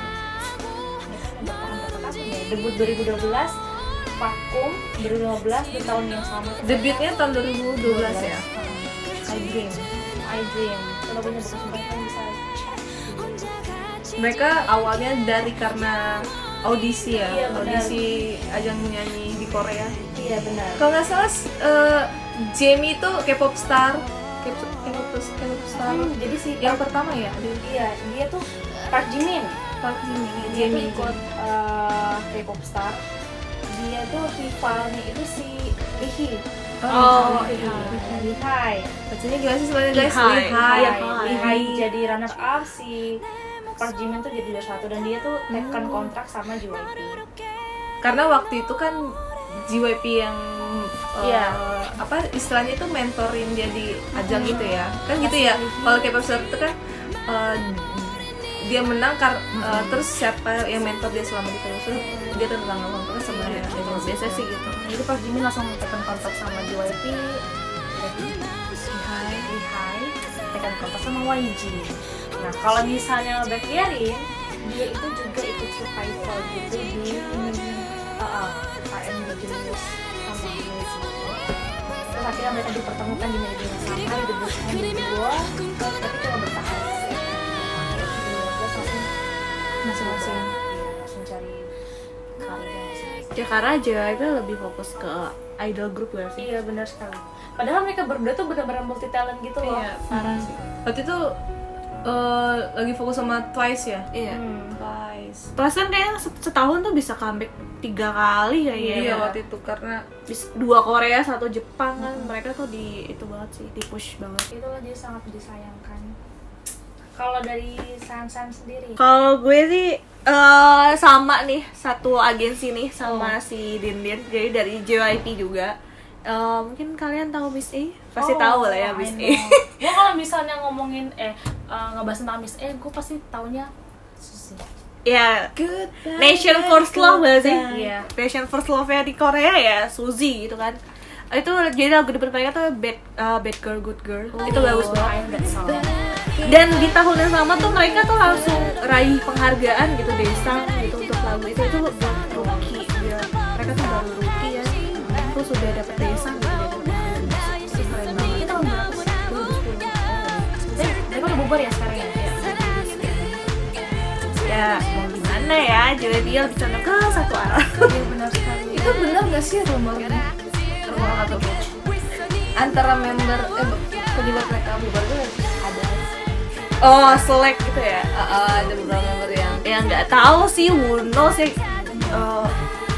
Speaker 1: mereka yang bertahan berapa tahun ya. Debut 2012 Vakum 2015 di tahun yang sama.
Speaker 2: Debutnya tahun 2012 ya?
Speaker 1: I Dream. I Dream. Kalau punya bagus banget kalian bisa
Speaker 2: mereka awalnya dari karena audisi ya
Speaker 1: Iya,
Speaker 2: audisi ajang nyanyi di Korea.
Speaker 1: Iya benar.
Speaker 2: Kalau nggak salah eh, Jamie itu K-pop star. K-pop star.
Speaker 1: Hmm, jadi si
Speaker 2: yang pertama ya?
Speaker 1: Iya dia tuh Park Jimin.
Speaker 2: Park Jimin
Speaker 1: dia tuh
Speaker 2: Jamie.
Speaker 1: ikut uh, K-pop star. Dia tuh rivalnya itu si Lihi
Speaker 3: Oh,
Speaker 1: Lihi
Speaker 3: iya.
Speaker 1: Lihai
Speaker 2: bacanya gimana sih sebenarnya guys?
Speaker 3: Lihai.
Speaker 2: Lihai
Speaker 3: Lihai.
Speaker 1: Lihai jadi runner up si Park Jimin tuh jadi satu dan dia tuh tekan kontrak sama JYP
Speaker 2: karena waktu itu kan JYP yang eh,
Speaker 1: Iya.
Speaker 2: apa istilahnya itu mentorin dia di ajang gitu ya. Kan gitu ya kalau K-pop star itu kan eh, dia menang kar eh, terus siapa yang mentor dia selama di terus dia tentang kontrak sama
Speaker 3: Iya,
Speaker 2: agensi.
Speaker 3: biasa sih gitu.
Speaker 1: jadi Park Jimin langsung tekan kontrak sama JYP jadi Lihai tekan kontrak sama YG nah kalau misalnya Baekhyun dia itu juga ikut survival gitu di uh, RM Genius sama Genius terus akhirnya mereka dipertemukan di media yang sama di debutnya berdua tapi cuma bertahan
Speaker 3: Ya karena JYP lebih fokus ke idol group gak sih?
Speaker 1: Iya benar sekali. Padahal mereka berdua tuh benar-benar multi talent gitu loh.
Speaker 2: Iya, parah sih. Waktu itu eh, lagi fokus sama Twice ya?
Speaker 3: Iya.
Speaker 1: Hmm.
Speaker 2: Twice.
Speaker 3: Plus kan kayaknya set- setahun tuh bisa comeback tiga kali kayaknya.
Speaker 2: Iya, waktu itu karena
Speaker 3: Bis- dua Korea satu Jepang kan mereka tuh di itu banget sih di push banget
Speaker 1: Itulah dia sangat disayangkan. Kalau dari San-San sendiri,
Speaker 3: kalau gue sih eh, sama nih satu agensi nih sama si Dindin jadi dari JYP juga. Eh, mungkin kalian tahu Miss A? Pasti tahu lah ya Miss A. *laughs*
Speaker 1: Gue kalau misalnya ngomongin eh eh, ngebahas tentang Miss A, gue pasti taunya Suzy.
Speaker 3: ya Nation First Love gak sih?
Speaker 1: Iya.
Speaker 3: Nation First Love nya di Korea ya Suzy gitu kan. Itu jadi lagu debut mereka tuh Bad, uh, Bad Girl Good Girl. Itu bagus
Speaker 1: Oh,
Speaker 3: banget Dan di tahun yang sama tuh mereka tuh langsung raih penghargaan gitu desa gitu untuk lagu itu itu rookie ya mereka tuh baru rookie ya terus sudah dapet desa gitu. Itu keren banget
Speaker 1: tahun berapa sih? 2010. Eh, mereka udah bubar ya sekarang ya?
Speaker 3: ya mau gimana ya jadi dia lebih condong ke satu arah
Speaker 1: Iya benar sekali.
Speaker 2: itu benar nggak sih rumornya?
Speaker 1: Rumor atau?
Speaker 2: Antara member eh penyebab mereka bubar tuh ada
Speaker 3: oh selek gitu ya?
Speaker 2: Eh, ada beberapa member yang
Speaker 3: ya nggak tahu sih Wuno sih. Eh,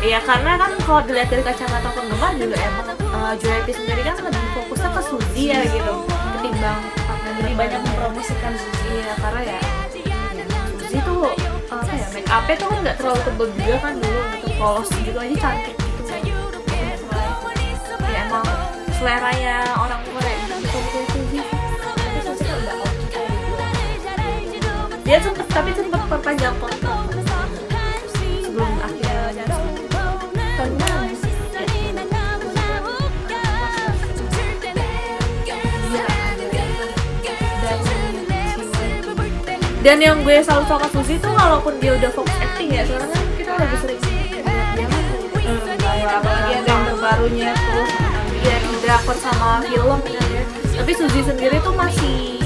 Speaker 3: ya karena kan kalau dilihat dari kacamata penggemar juga emang uh, JYP sendiri kan lebih fokusnya ke Suzy ya gitu. Ketimbang
Speaker 1: Lebih banyak mempromosikan Suzy.
Speaker 3: Iya karena ya Suzy tuh apa ya make upnya tuh kan nggak terlalu tebel juga kan dulu gitu. Polos gitu aja cantik gitu. Ya emang seleranya orang Korea dia sempet tapi sempet perpanjang kontrak. Sebelum akhirnya
Speaker 2: karena
Speaker 3: dan yang gue selalu suka Suzy tuh walaupun dia udah fokus acting ya sekarang kan kita lebih sering kan
Speaker 2: apalagi ada yang terbarunya terus
Speaker 3: dia di drakor sama film ya tapi Suzy sendiri tuh masih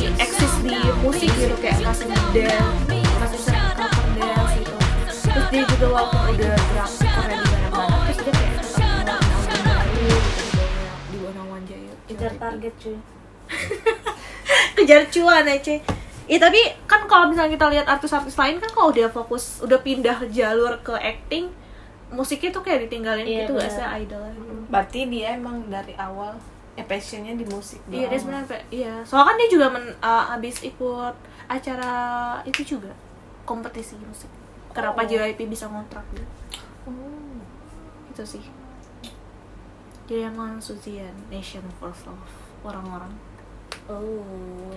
Speaker 3: di musik gitu kayak masih dance masih sering cover dance gitu. Terus dia juga walaupun udah drakor di mana-mana terus dia kayak tetap ngeluarin album baru gitu di One Jaya
Speaker 1: Kejar target cuy. *laughs*
Speaker 3: kejar cuan ya cuy. Iya tapi kan kalau misalnya kita lihat artis-artis lain kan kalau udah fokus udah pindah jalur ke acting musiknya tuh kayak ditinggalin
Speaker 1: Iya,
Speaker 3: gitu gak sih idol
Speaker 2: berarti dia emang dari awal ya passionnya di musik
Speaker 3: Iya dia sebenarnya iya. Soalnya kan dia juga men, uh, habis ikut acara itu juga kompetisi musik. kenapa
Speaker 1: Oh.
Speaker 3: JYP bisa ngontrak gitu itu sih dia emang Suzian Nation First Love orang-orang
Speaker 1: oh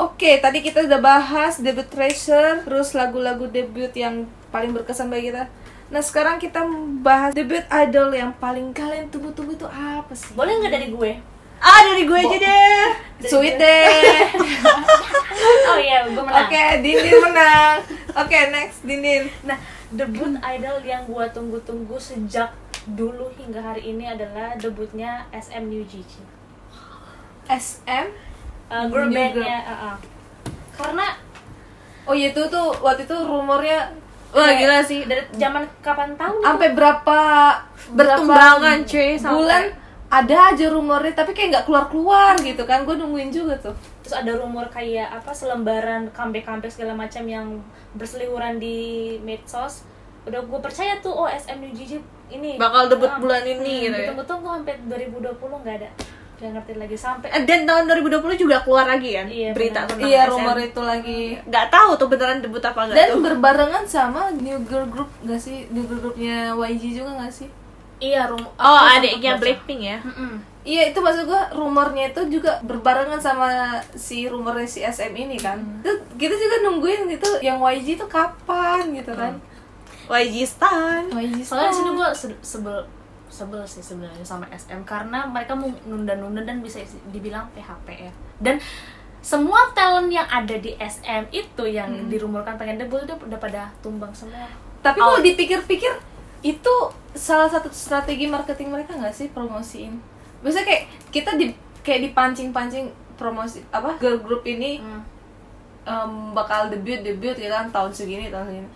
Speaker 2: Oke, tadi kita udah bahas debut Treasure, terus lagu-lagu debut yang paling berkesan bagi kita. Nah, sekarang kita bahas debut idol yang paling kalian tunggu-tunggu itu apa sih?
Speaker 1: boleh nggak dari gue
Speaker 3: ah dari gue aja deh
Speaker 2: Sweet deh. *laughs*
Speaker 1: oh iya gue menang
Speaker 2: Oke, Dindin menang. Oke, next Dindin.
Speaker 1: Nah, debut idol yang gua tunggu-tunggu sejak dulu hingga hari ini adalah debutnya SM New Gigi.
Speaker 2: SM.
Speaker 1: Uh, girl
Speaker 2: New
Speaker 1: bandnya, uh, uh. karena
Speaker 2: Oh iya itu tuh waktu itu rumornya
Speaker 3: wah
Speaker 2: kayak
Speaker 3: gila sih
Speaker 1: dari zaman kapan tahu
Speaker 2: sampai berapa
Speaker 3: Bertumbangan, cuy, sampai-
Speaker 2: bulan ada aja rumornya tapi kayak nggak keluar keluar gitu kan gue nungguin juga tuh
Speaker 1: Terus ada rumor kayak apa selembaran comeback-comeback segala macam yang berseliweran di medsos. Udah gue percaya tuh oh New ini
Speaker 3: Bakal debut
Speaker 1: Ah,
Speaker 3: bulan ini gitu ya.
Speaker 1: Tunggu-tunggu sampai 2020 nggak ada. Gak ngerti lagi sampai
Speaker 3: Eh, dan tahun 2020 juga keluar lagi kan
Speaker 1: Iya,
Speaker 3: berita tentang
Speaker 2: iya
Speaker 3: SM.
Speaker 2: rumor itu lagi
Speaker 3: nggak tahu tuh beneran debut apa enggak
Speaker 2: dan
Speaker 3: tuh
Speaker 2: berbarengan sama new girl group gak sih new girl groupnya YG juga gak sih
Speaker 1: iya rumor.
Speaker 3: oh adiknya. Blackpink ya
Speaker 1: Mm-mm.
Speaker 2: Iya itu maksud gue rumornya itu juga berbarengan sama si rumornya si SM ini kan. Tuh kita juga nungguin gitu yang YG itu kapan gitu kan.
Speaker 3: YG Stan
Speaker 2: YG
Speaker 1: Soalnya di sini gue sebel sebel sih sebenarnya sama SM karena mereka mau nunda-nunda dan bisa dibilang PHP ya. Dan semua talent yang ada di SM itu yang dirumorkan pengen debut itu udah pada tumbang semua.
Speaker 2: Tapi kalau dipikir-pikir itu salah satu strategi marketing mereka nggak sih promosiin? Biasanya kayak kita di kayak dipancing-pancing promosi apa girl group ini
Speaker 1: Hmm.
Speaker 2: em, bakal debut debut ya kan tahun segini tahun segini.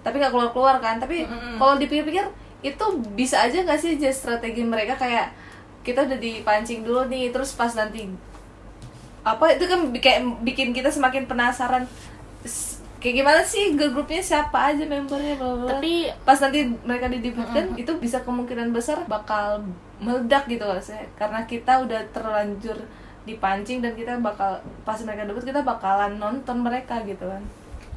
Speaker 2: Tapi nggak keluar keluar kan. Tapi kalau dipikir-pikir itu bisa aja nggak sih strategi mereka kayak kita udah dipancing dulu nih terus pas nanti apa itu kan kayak bikin kita semakin penasaran. Kayak gimana sih girl groupnya siapa aja membernya bla bla bla.
Speaker 1: Tapi
Speaker 2: pas nanti mereka didebutkan itu bisa kemungkinan besar bakal meledak gitu loh saya karena kita udah terlanjur dipancing dan kita bakal pas mereka debut kita bakalan nonton mereka gitu kan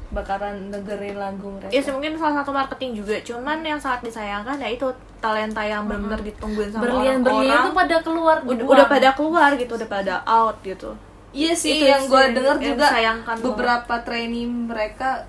Speaker 2: bakalan dengerin lagu mereka
Speaker 3: Ya sih mungkin salah satu marketing juga, cuman yang sangat disayangkan ya itu talenta yang benar-benar ditungguin sama
Speaker 1: berlian-berlian
Speaker 3: orang-orang
Speaker 1: itu pada keluar
Speaker 3: udah, udah pada keluar gitu, udah pada out gitu.
Speaker 2: Iya sih,
Speaker 3: Itu
Speaker 2: yang gue denger
Speaker 3: yang
Speaker 2: juga
Speaker 3: disayangkan banget.
Speaker 2: beberapa trainee mereka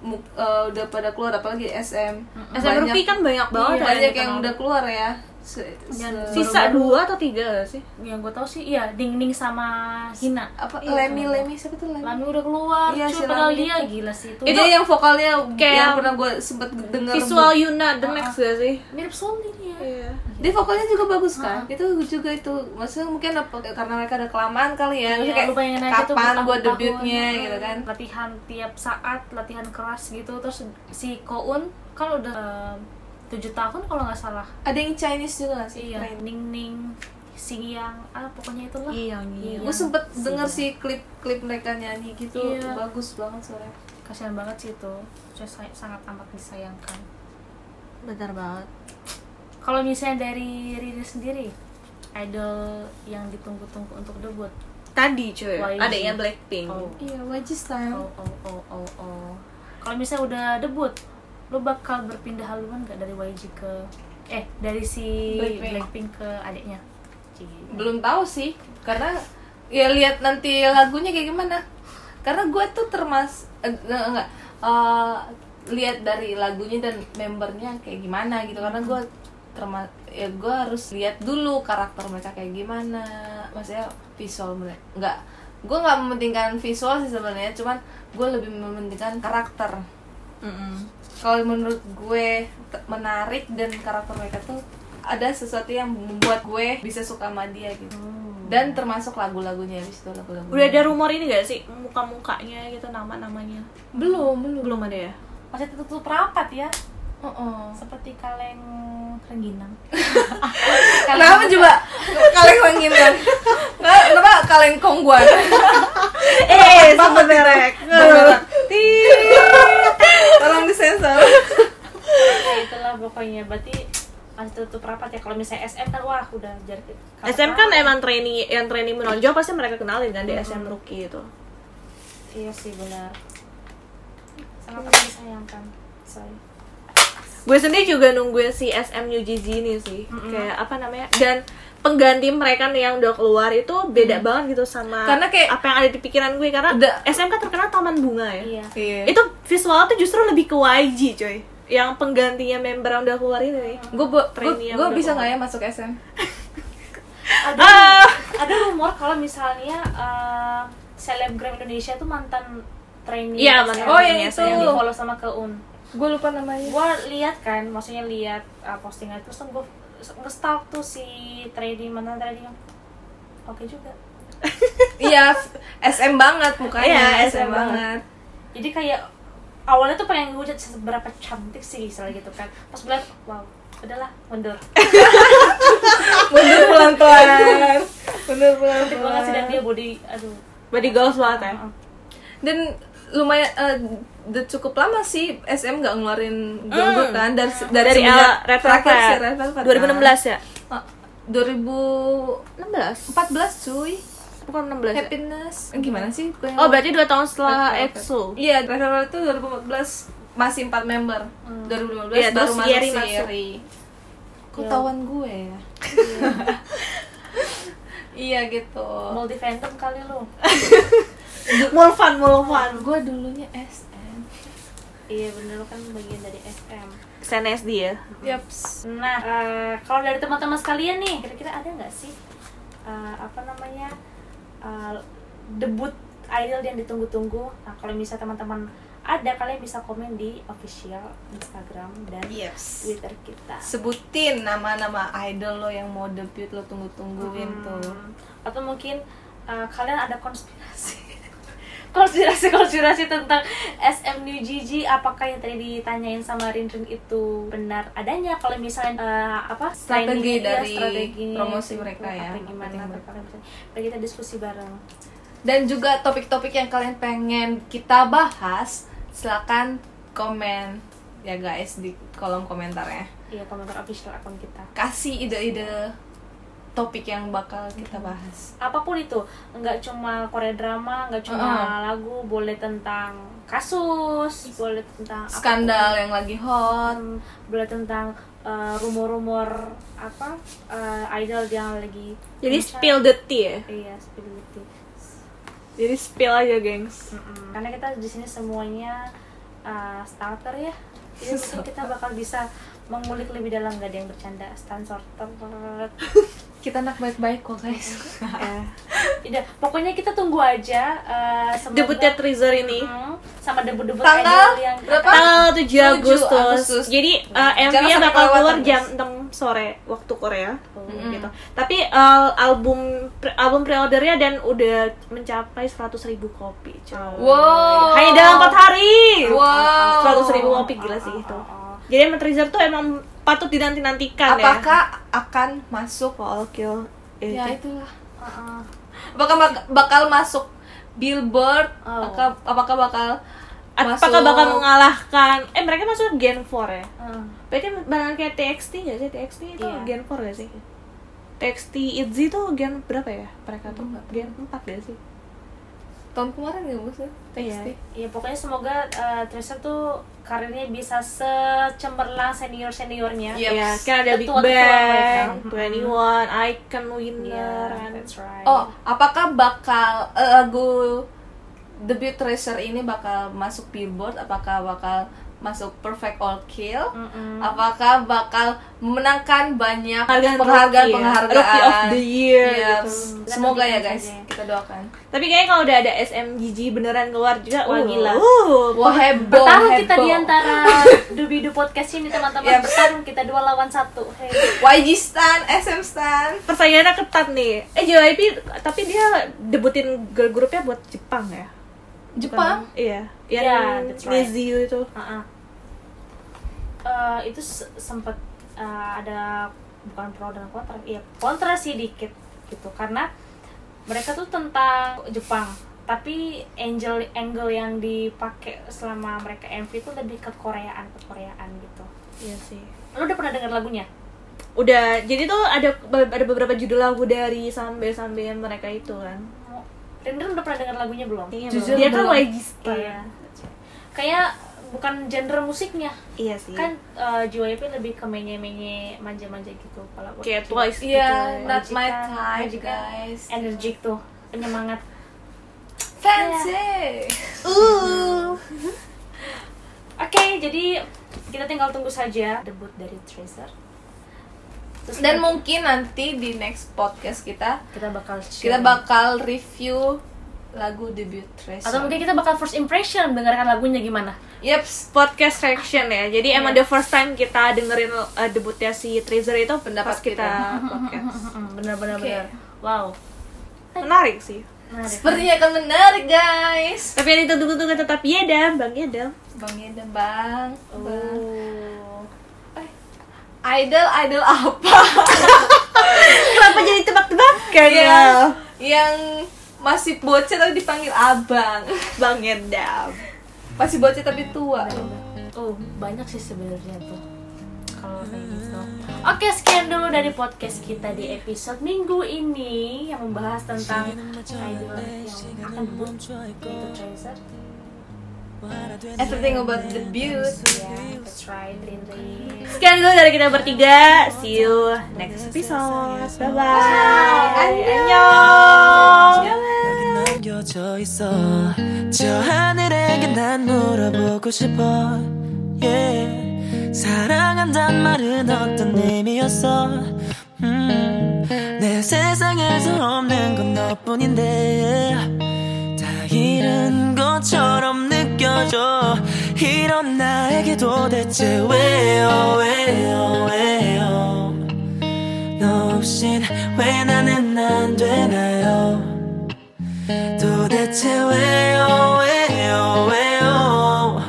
Speaker 2: mu- eh, udah pada keluar apalagi SM.
Speaker 3: SM Rookie kan banyak banget
Speaker 2: Iya,
Speaker 3: ya
Speaker 2: banyak
Speaker 3: yang
Speaker 2: yang
Speaker 3: kenal.
Speaker 2: udah keluar ya. Se- se-
Speaker 3: Sisa dua atau tiga sih?
Speaker 1: Yang gue tau sih iya Ding Ding sama Hina.
Speaker 2: apa
Speaker 3: Iya,
Speaker 2: Lemi Lemi siapa tuh Lemi?
Speaker 1: Lami udah keluar,
Speaker 2: Iya,
Speaker 1: cuy,
Speaker 2: si
Speaker 1: padahal dia
Speaker 2: itu.
Speaker 1: gila sih itu.
Speaker 2: Itu yang vokalnya
Speaker 3: kayak
Speaker 2: yang pernah gue sempet denger
Speaker 3: Visual Yuna the next gak sih?
Speaker 1: mirip Soli dia.
Speaker 3: Iya.
Speaker 2: dia vokalnya juga bagus kan itu juga itu maksudnya mungkin apa karena mereka ada kelamaan kali ya
Speaker 1: Iya, tuh
Speaker 2: kapan gue debutnya
Speaker 1: mm,
Speaker 2: gitu kan
Speaker 1: latihan tiap saat latihan keras gitu terus si Koun kan udah eh, tujuh tahun kalau nggak salah
Speaker 2: ada yang Chinese juga gak sih
Speaker 1: iya? Ning Ning Sing yang ah pokoknya itulah
Speaker 3: Iya,
Speaker 1: Iya.
Speaker 2: gue sempet
Speaker 1: Si-
Speaker 2: denger sih klip-klip mereka nyanyi gitu
Speaker 1: Iya.
Speaker 2: bagus banget suaranya
Speaker 1: kasihan banget sih itu Saya say- sangat amat disayangkan
Speaker 3: Benar banget.
Speaker 1: kalau misalnya dari Riri sendiri idol yang ditunggu-tunggu untuk debut
Speaker 3: Tadi cuy,
Speaker 1: YG.
Speaker 3: adiknya Blackpink.
Speaker 1: Oh.
Speaker 2: iya YG style
Speaker 1: oh oh oh oh oh kalau misalnya udah debut lo bakal berpindah haluan gak dari YG ke eh dari si
Speaker 2: Blackpink.
Speaker 1: Blackpink, ke adiknya Cie.
Speaker 2: belum tahu sih karena ya lihat nanti lagunya kayak gimana karena gue tuh termas eh, enggak, enggak eh, lihat dari lagunya dan membernya kayak gimana gitu karena gue termas ya gue harus lihat dulu karakter mereka kayak gimana maksudnya visual mereka nggak gue nggak mementingkan visual sih sebenarnya cuman gue lebih mementingkan karakter
Speaker 3: Mm-mm.
Speaker 2: Kalau menurut gue menarik dan karakter mereka tuh ada sesuatu yang membuat gue bisa suka sama dia gitu. Dan termasuk lagu-lagunya di situ lagu-lagu
Speaker 3: Udah ada rumor ini gak sih? Muka-mukanya gitu nama-namanya?
Speaker 2: belum belum.
Speaker 3: Belum ada ya?
Speaker 1: masih tertutup rapat ya?
Speaker 2: Oh,
Speaker 1: seperti kaleng rengginang. *laughs*
Speaker 2: Kenapa coba? Kaleng kan kenapa kaleng kongguan? *laughs*
Speaker 3: Eh, sama merek.
Speaker 2: tolong disensor
Speaker 1: ya itulah pokoknya berarti masih tertutup rapat ya kalau misalnya SM kan wah udah jadi
Speaker 3: SM kan emang trainee yang trainee menonjol pasti mereka kenalin kan di SM Rookie itu.
Speaker 1: iya sih benar. Sangat amat disayangkan say
Speaker 3: gue sendiri juga nungguin si SM New Jeezy ini sih. Kayak apa namanya dan pengganti mereka nih yang udah keluar itu beda banget gitu sama
Speaker 2: Karena kayak-
Speaker 3: apa yang ada di pikiran gue. Karena
Speaker 2: Udah-
Speaker 3: SM kan terkenal taman bunga ya.
Speaker 1: Iya.
Speaker 2: Iya.
Speaker 3: itu visual tuh justru lebih ke YG coy yang penggantinya member yang udah keluar ini
Speaker 2: gue gue
Speaker 3: yang
Speaker 2: bisa nggak ya masuk SM
Speaker 1: ada
Speaker 3: Ah.
Speaker 1: ada rumor kalau misalnya eh, selebgram Indonesia tuh mantan trainee
Speaker 3: Iya,
Speaker 1: SM,
Speaker 3: mantan
Speaker 2: Oh, yang
Speaker 1: yang
Speaker 2: itu.
Speaker 1: di follow sama keun
Speaker 2: gue lupa namanya.
Speaker 1: Gue lihat kan maksudnya lihat uh, postingan itu terus gue nge-stalk tuh si trainee mantan trainee. Oke juga.
Speaker 2: Iya SM banget mukanya
Speaker 3: Iya,
Speaker 2: SM,
Speaker 3: SM
Speaker 2: banget.
Speaker 1: Jadi kayak awalnya tuh pengen gue seberapa cantik sih misalnya gitu kan. Pas gue liat wow udahlah mundur. *laughs*
Speaker 2: Mundur pelan pelan mundur pelan
Speaker 1: cantik banget sih dan dia body aduh.
Speaker 3: Body goals banget ya.
Speaker 1: Uh-uh.
Speaker 2: dan lumayan udah cukup lama sih SM nggak ngeluarin girl group kan. Dari dari,
Speaker 3: dari L-
Speaker 2: terakhir sih Red Velvet
Speaker 3: 2016 ya?
Speaker 2: Kan. Ah, 2014
Speaker 3: 16
Speaker 2: cuy
Speaker 3: bukan 16 ya?
Speaker 2: happiness. Eh, gimana sih? Yang-
Speaker 3: oh berarti 2 tahun setelah. EXO
Speaker 2: iya Red Velvet itu 2014 masih 4 member. 2015
Speaker 3: Iya,
Speaker 2: baru masuk
Speaker 3: Yeri.
Speaker 2: Yeri kok
Speaker 1: Iya.
Speaker 2: tawan gue ya? *laughs* Iya gitu.
Speaker 1: Multi fandom kali lo *laughs*
Speaker 3: Mulfan Mulfan.
Speaker 2: Gue dulunya SM
Speaker 1: iya bener lo kan bagian dari SM
Speaker 3: SNSD ya?
Speaker 2: Yaps.
Speaker 1: Nah, eh, kalau dari teman-teman sekalian nih, kira-kira ada nggak sih eh, apa namanya eh, debut idol yang ditunggu-tunggu? Nah, kalau misalnya teman-teman ada, kalian bisa komen di official Instagram dan
Speaker 2: Yes.
Speaker 1: Twitter kita.
Speaker 2: Sebutin nama-nama idol lo yang mau debut lo tunggu-tungguin tuh.
Speaker 1: Hmm, Atau mungkin eh, kalian ada konspirasi. Konspirasi-konspirasi tentang SM New GG apakah yang tadi ditanyain sama Rin Rin itu benar adanya? Kalau misalnya eh, apa
Speaker 2: Strategi
Speaker 1: trainingnya,
Speaker 2: dari
Speaker 1: strateginya
Speaker 2: promosi
Speaker 1: itu,
Speaker 2: mereka ya,
Speaker 1: apa gimana atau kita diskusi bareng.
Speaker 2: Dan juga topik-topik yang kalian pengen kita bahas, silakan komen ya guys di kolom komentarnya.
Speaker 1: iya komentar official akun kita.
Speaker 2: Kasih ide-ide topik yang bakal kita bahas.
Speaker 1: apa pun itu nggak cuma Korea drama nggak cuma
Speaker 2: Uh-uh.
Speaker 1: lagu boleh tentang kasus boleh tentang apa pun.
Speaker 2: Skandal yang lagi hot.
Speaker 1: Hmm, boleh tentang uh, rumor-rumor apa uh, idol yang lagi
Speaker 3: jadi
Speaker 1: gencar.
Speaker 3: spill the tea ya
Speaker 1: iya spill the tea.
Speaker 3: jadi spill aja gengs
Speaker 1: Mm-mm. karena kita di sini semuanya uh, starter ya jadi mungkin *laughs* kita bakal bisa mengulik lebih dalam nggak ada yang bercanda stand sorter *laughs*
Speaker 2: Kita anak baik-baik kok guys.
Speaker 3: Eh, *laughs*
Speaker 1: Tidak, pokoknya kita tunggu aja uh, semoga-
Speaker 3: debutnya teaser ini
Speaker 1: Mm, sama debut-debut
Speaker 2: Tanggal
Speaker 1: yang
Speaker 2: berapa?
Speaker 3: tanggal 7
Speaker 2: 7
Speaker 3: Agustus.
Speaker 2: Agustus.
Speaker 3: Jadi uh,
Speaker 2: Jangan
Speaker 3: MV-nya bakal keluar jam 6 sore waktu Korea.
Speaker 1: Mm-mm.
Speaker 3: Gitu. Tapi uh, album pre- album pre-ordernya dan udah mencapai 100.000 ribu kopi. coy.
Speaker 2: Wow.
Speaker 3: Hanya dalam 4 hari.
Speaker 2: Wow.
Speaker 3: 100.000 ribu kopi gila sih itu.
Speaker 1: Oh, oh, oh.
Speaker 3: Jadi emang teaser tuh emang patut dinanti-nantikan ya.
Speaker 2: Apakah akan masuk?
Speaker 3: Paul Kill
Speaker 2: Ya
Speaker 3: itu.
Speaker 2: itulah.
Speaker 1: Uh, uh.
Speaker 2: Apakah bak- bakal masuk Billboard?
Speaker 1: Oh.
Speaker 2: Apakah, apakah bakal
Speaker 3: Apakah
Speaker 2: masuk-
Speaker 3: bakal mengalahkan Eh mereka masuk Gen 4 ya?
Speaker 1: Uh.
Speaker 3: Berarti barengan kayak TXT gak sih? TXT itu
Speaker 1: Iya.
Speaker 3: Gen 4 gak sih? TXT ITZY tuh gen berapa ya? Mereka tuh
Speaker 2: Enggak.
Speaker 3: Gen 4 gak sih?
Speaker 2: tahun kemarin ya maksudnya?
Speaker 3: Iya.
Speaker 2: TXT.
Speaker 1: Ya pokoknya semoga uh, Tracer tuh karirnya bisa secemerlang senior seniornya.
Speaker 2: Iya.
Speaker 3: Ya, kan ada Big Bang,
Speaker 1: mereka.
Speaker 3: 21, Icon Winner
Speaker 1: Iya,
Speaker 3: kan.
Speaker 1: that's right.
Speaker 2: Oh, apakah bakal eh, lagu debut Tracer ini bakal masuk Billboard? Apakah bakal masuk Perfect All Kill?
Speaker 1: Mm-mm.
Speaker 2: Apakah bakal memenangkan banyak
Speaker 3: Penghargaan
Speaker 2: penghargaan
Speaker 3: Rookie of the Year
Speaker 2: Yes.
Speaker 3: gitu.
Speaker 2: Semoga ya guys,
Speaker 1: saja.
Speaker 2: kita doakan.
Speaker 3: Tapi kayaknya kalau udah ada SMGG beneran keluar juga, wah
Speaker 1: Uh,
Speaker 3: gila.
Speaker 1: uh.
Speaker 2: Wah heboh,
Speaker 1: Bertarung
Speaker 2: heboh.
Speaker 1: kita di antara *laughs* Dubidu podcast ini teman-teman
Speaker 2: Yep.
Speaker 1: bertarung kita dua lawan satu. Hey.
Speaker 2: YG Stan, SM Stan.
Speaker 3: Persaingannya ketat nih. Eh JYP tapi dia debutin girl grupnya buat Jepang ya?
Speaker 2: Jepang.
Speaker 3: Bukan- Iya. Yang
Speaker 1: Iya, that's right.
Speaker 3: Niziu itu.
Speaker 1: Uh-uh. Eh, itu se- sempet eh, ada bukan pro dan kontra, iya kontra sih dikit gitu karena mereka tuh tentang Jepang tapi angel angle yang dipakai selama mereka MV itu lebih ke Koreaan ke Koreaan gitu.
Speaker 3: Iya sih.
Speaker 1: Lu udah pernah dengar lagunya?
Speaker 3: Udah, jadi tuh ada ada beberapa judul lagu dari sambe-sambe mereka itu kan.
Speaker 1: Rindra udah pernah dengar lagunya belum?
Speaker 3: Kayaknya
Speaker 2: Jujur
Speaker 3: dia kan
Speaker 2: belum.
Speaker 3: YG Star.
Speaker 1: Iya. kayak bukan genre musiknya
Speaker 3: iya sih
Speaker 1: kan uh, JYP lebih ke menye-menye manja-manja gitu kalau buat
Speaker 3: kayak. Twice
Speaker 2: Iya,
Speaker 3: gitu
Speaker 2: not
Speaker 1: Magic
Speaker 2: my
Speaker 1: kan,
Speaker 2: type,
Speaker 1: kan
Speaker 2: guys.
Speaker 1: energik tuh penyemangat
Speaker 2: Fancy.
Speaker 3: uh *laughs*
Speaker 1: oke jadi kita tinggal tunggu saja debut dari Tracer Terus
Speaker 2: Dan mungkin nanti di next podcast kita
Speaker 1: kita bakal
Speaker 2: kita
Speaker 1: share.
Speaker 2: bakal review lagu debut Tracer.
Speaker 1: atau mungkin kita bakal first impression mendengarkan lagunya gimana
Speaker 2: Yeps,
Speaker 3: podcast reaction ya jadi emang
Speaker 1: Iya.
Speaker 3: the first time kita dengerin uh, debutnya si Treasure itu
Speaker 2: Pendapat
Speaker 3: pas kita
Speaker 2: kita. *laughs*
Speaker 3: podcast *laughs*
Speaker 2: Oke.
Speaker 1: bener wow
Speaker 3: menarik sih
Speaker 1: Menarik.
Speaker 2: Sepertinya akan menarik guys.
Speaker 3: tapi yang ditunggu-tunggu tetap Yedam Bang Yedam
Speaker 2: Bang Yeda, Bang. Bang.
Speaker 1: oh
Speaker 2: Eh, Idol, idol apa? *laughs*
Speaker 3: kenapa jadi tebak-tebakan ya
Speaker 2: yang, yang masih bocah tapi dipanggil abang.
Speaker 3: Bang Yedam
Speaker 2: Masih bocah tapi tua.
Speaker 1: Oh, banyak sih sebenarnya tuh. Kalau kayak gitu. Oke, sekian dulu dari podcast kita di episode minggu ini yang membahas tentang idol yang akan debut yaitu Tracer.
Speaker 2: Everything about the beauty.
Speaker 1: Yeah, that's right, Lily.
Speaker 3: sekian dulu dari kita bertiga see you next episode bye bye
Speaker 4: 여기 남겨져 있어 저 하늘에게 난 물어보고 싶어 yeah. 사랑한단 말은 어떤 의미였어 음, 내 세상에서 없는 건 너뿐인데 다 잃은 것처럼 느껴져. 이런 나에게 도대체 왜요 왜요 왜요? 너 없인 왜 나는 안 되나요? 도대체 왜요 왜요 왜요?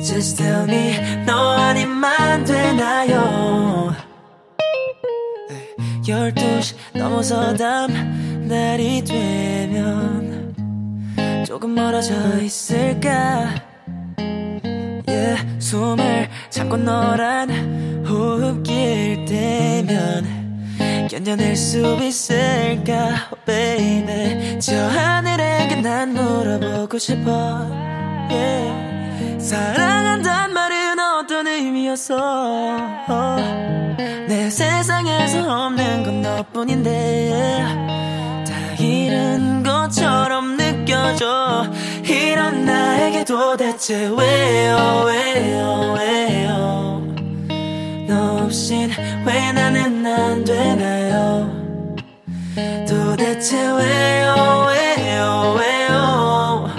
Speaker 4: Just tell me 너 아니면 안 되나요? 12시 넘어서 다음 날이 되면 조금 멀어져 있을까? yeah, 숨을 참고 너란 호흡길 때면 견뎌낼 수 있을까? Oh baby. 저 하늘에게 난 물어보고 싶어. Yeah. 사랑한단 말은 어떤 의미였어? 내 세상에서 없는 건 너뿐인데 다 잃은 것처럼 느껴져. 이런 나에게 도대체 왜요 왜요 왜요? 너 없인 왜 나는 안 되나요? 도대체 왜요 왜요 왜요?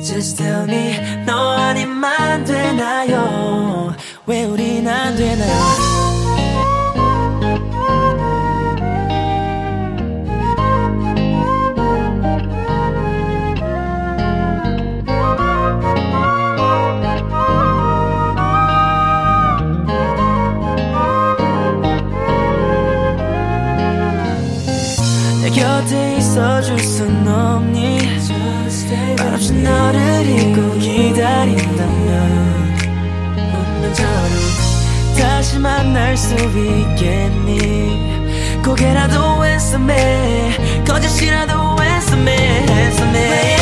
Speaker 4: Just tell me 너 아니면 안 되나요? 왜 우린 안 되나요 곁에 있어줄 순 없니? 말없이 너를 잊고 기다린다면 운명처럼 다시 만날 수 있겠니? 고개라도 왼손에 거짓이라도 왼손에 왼손에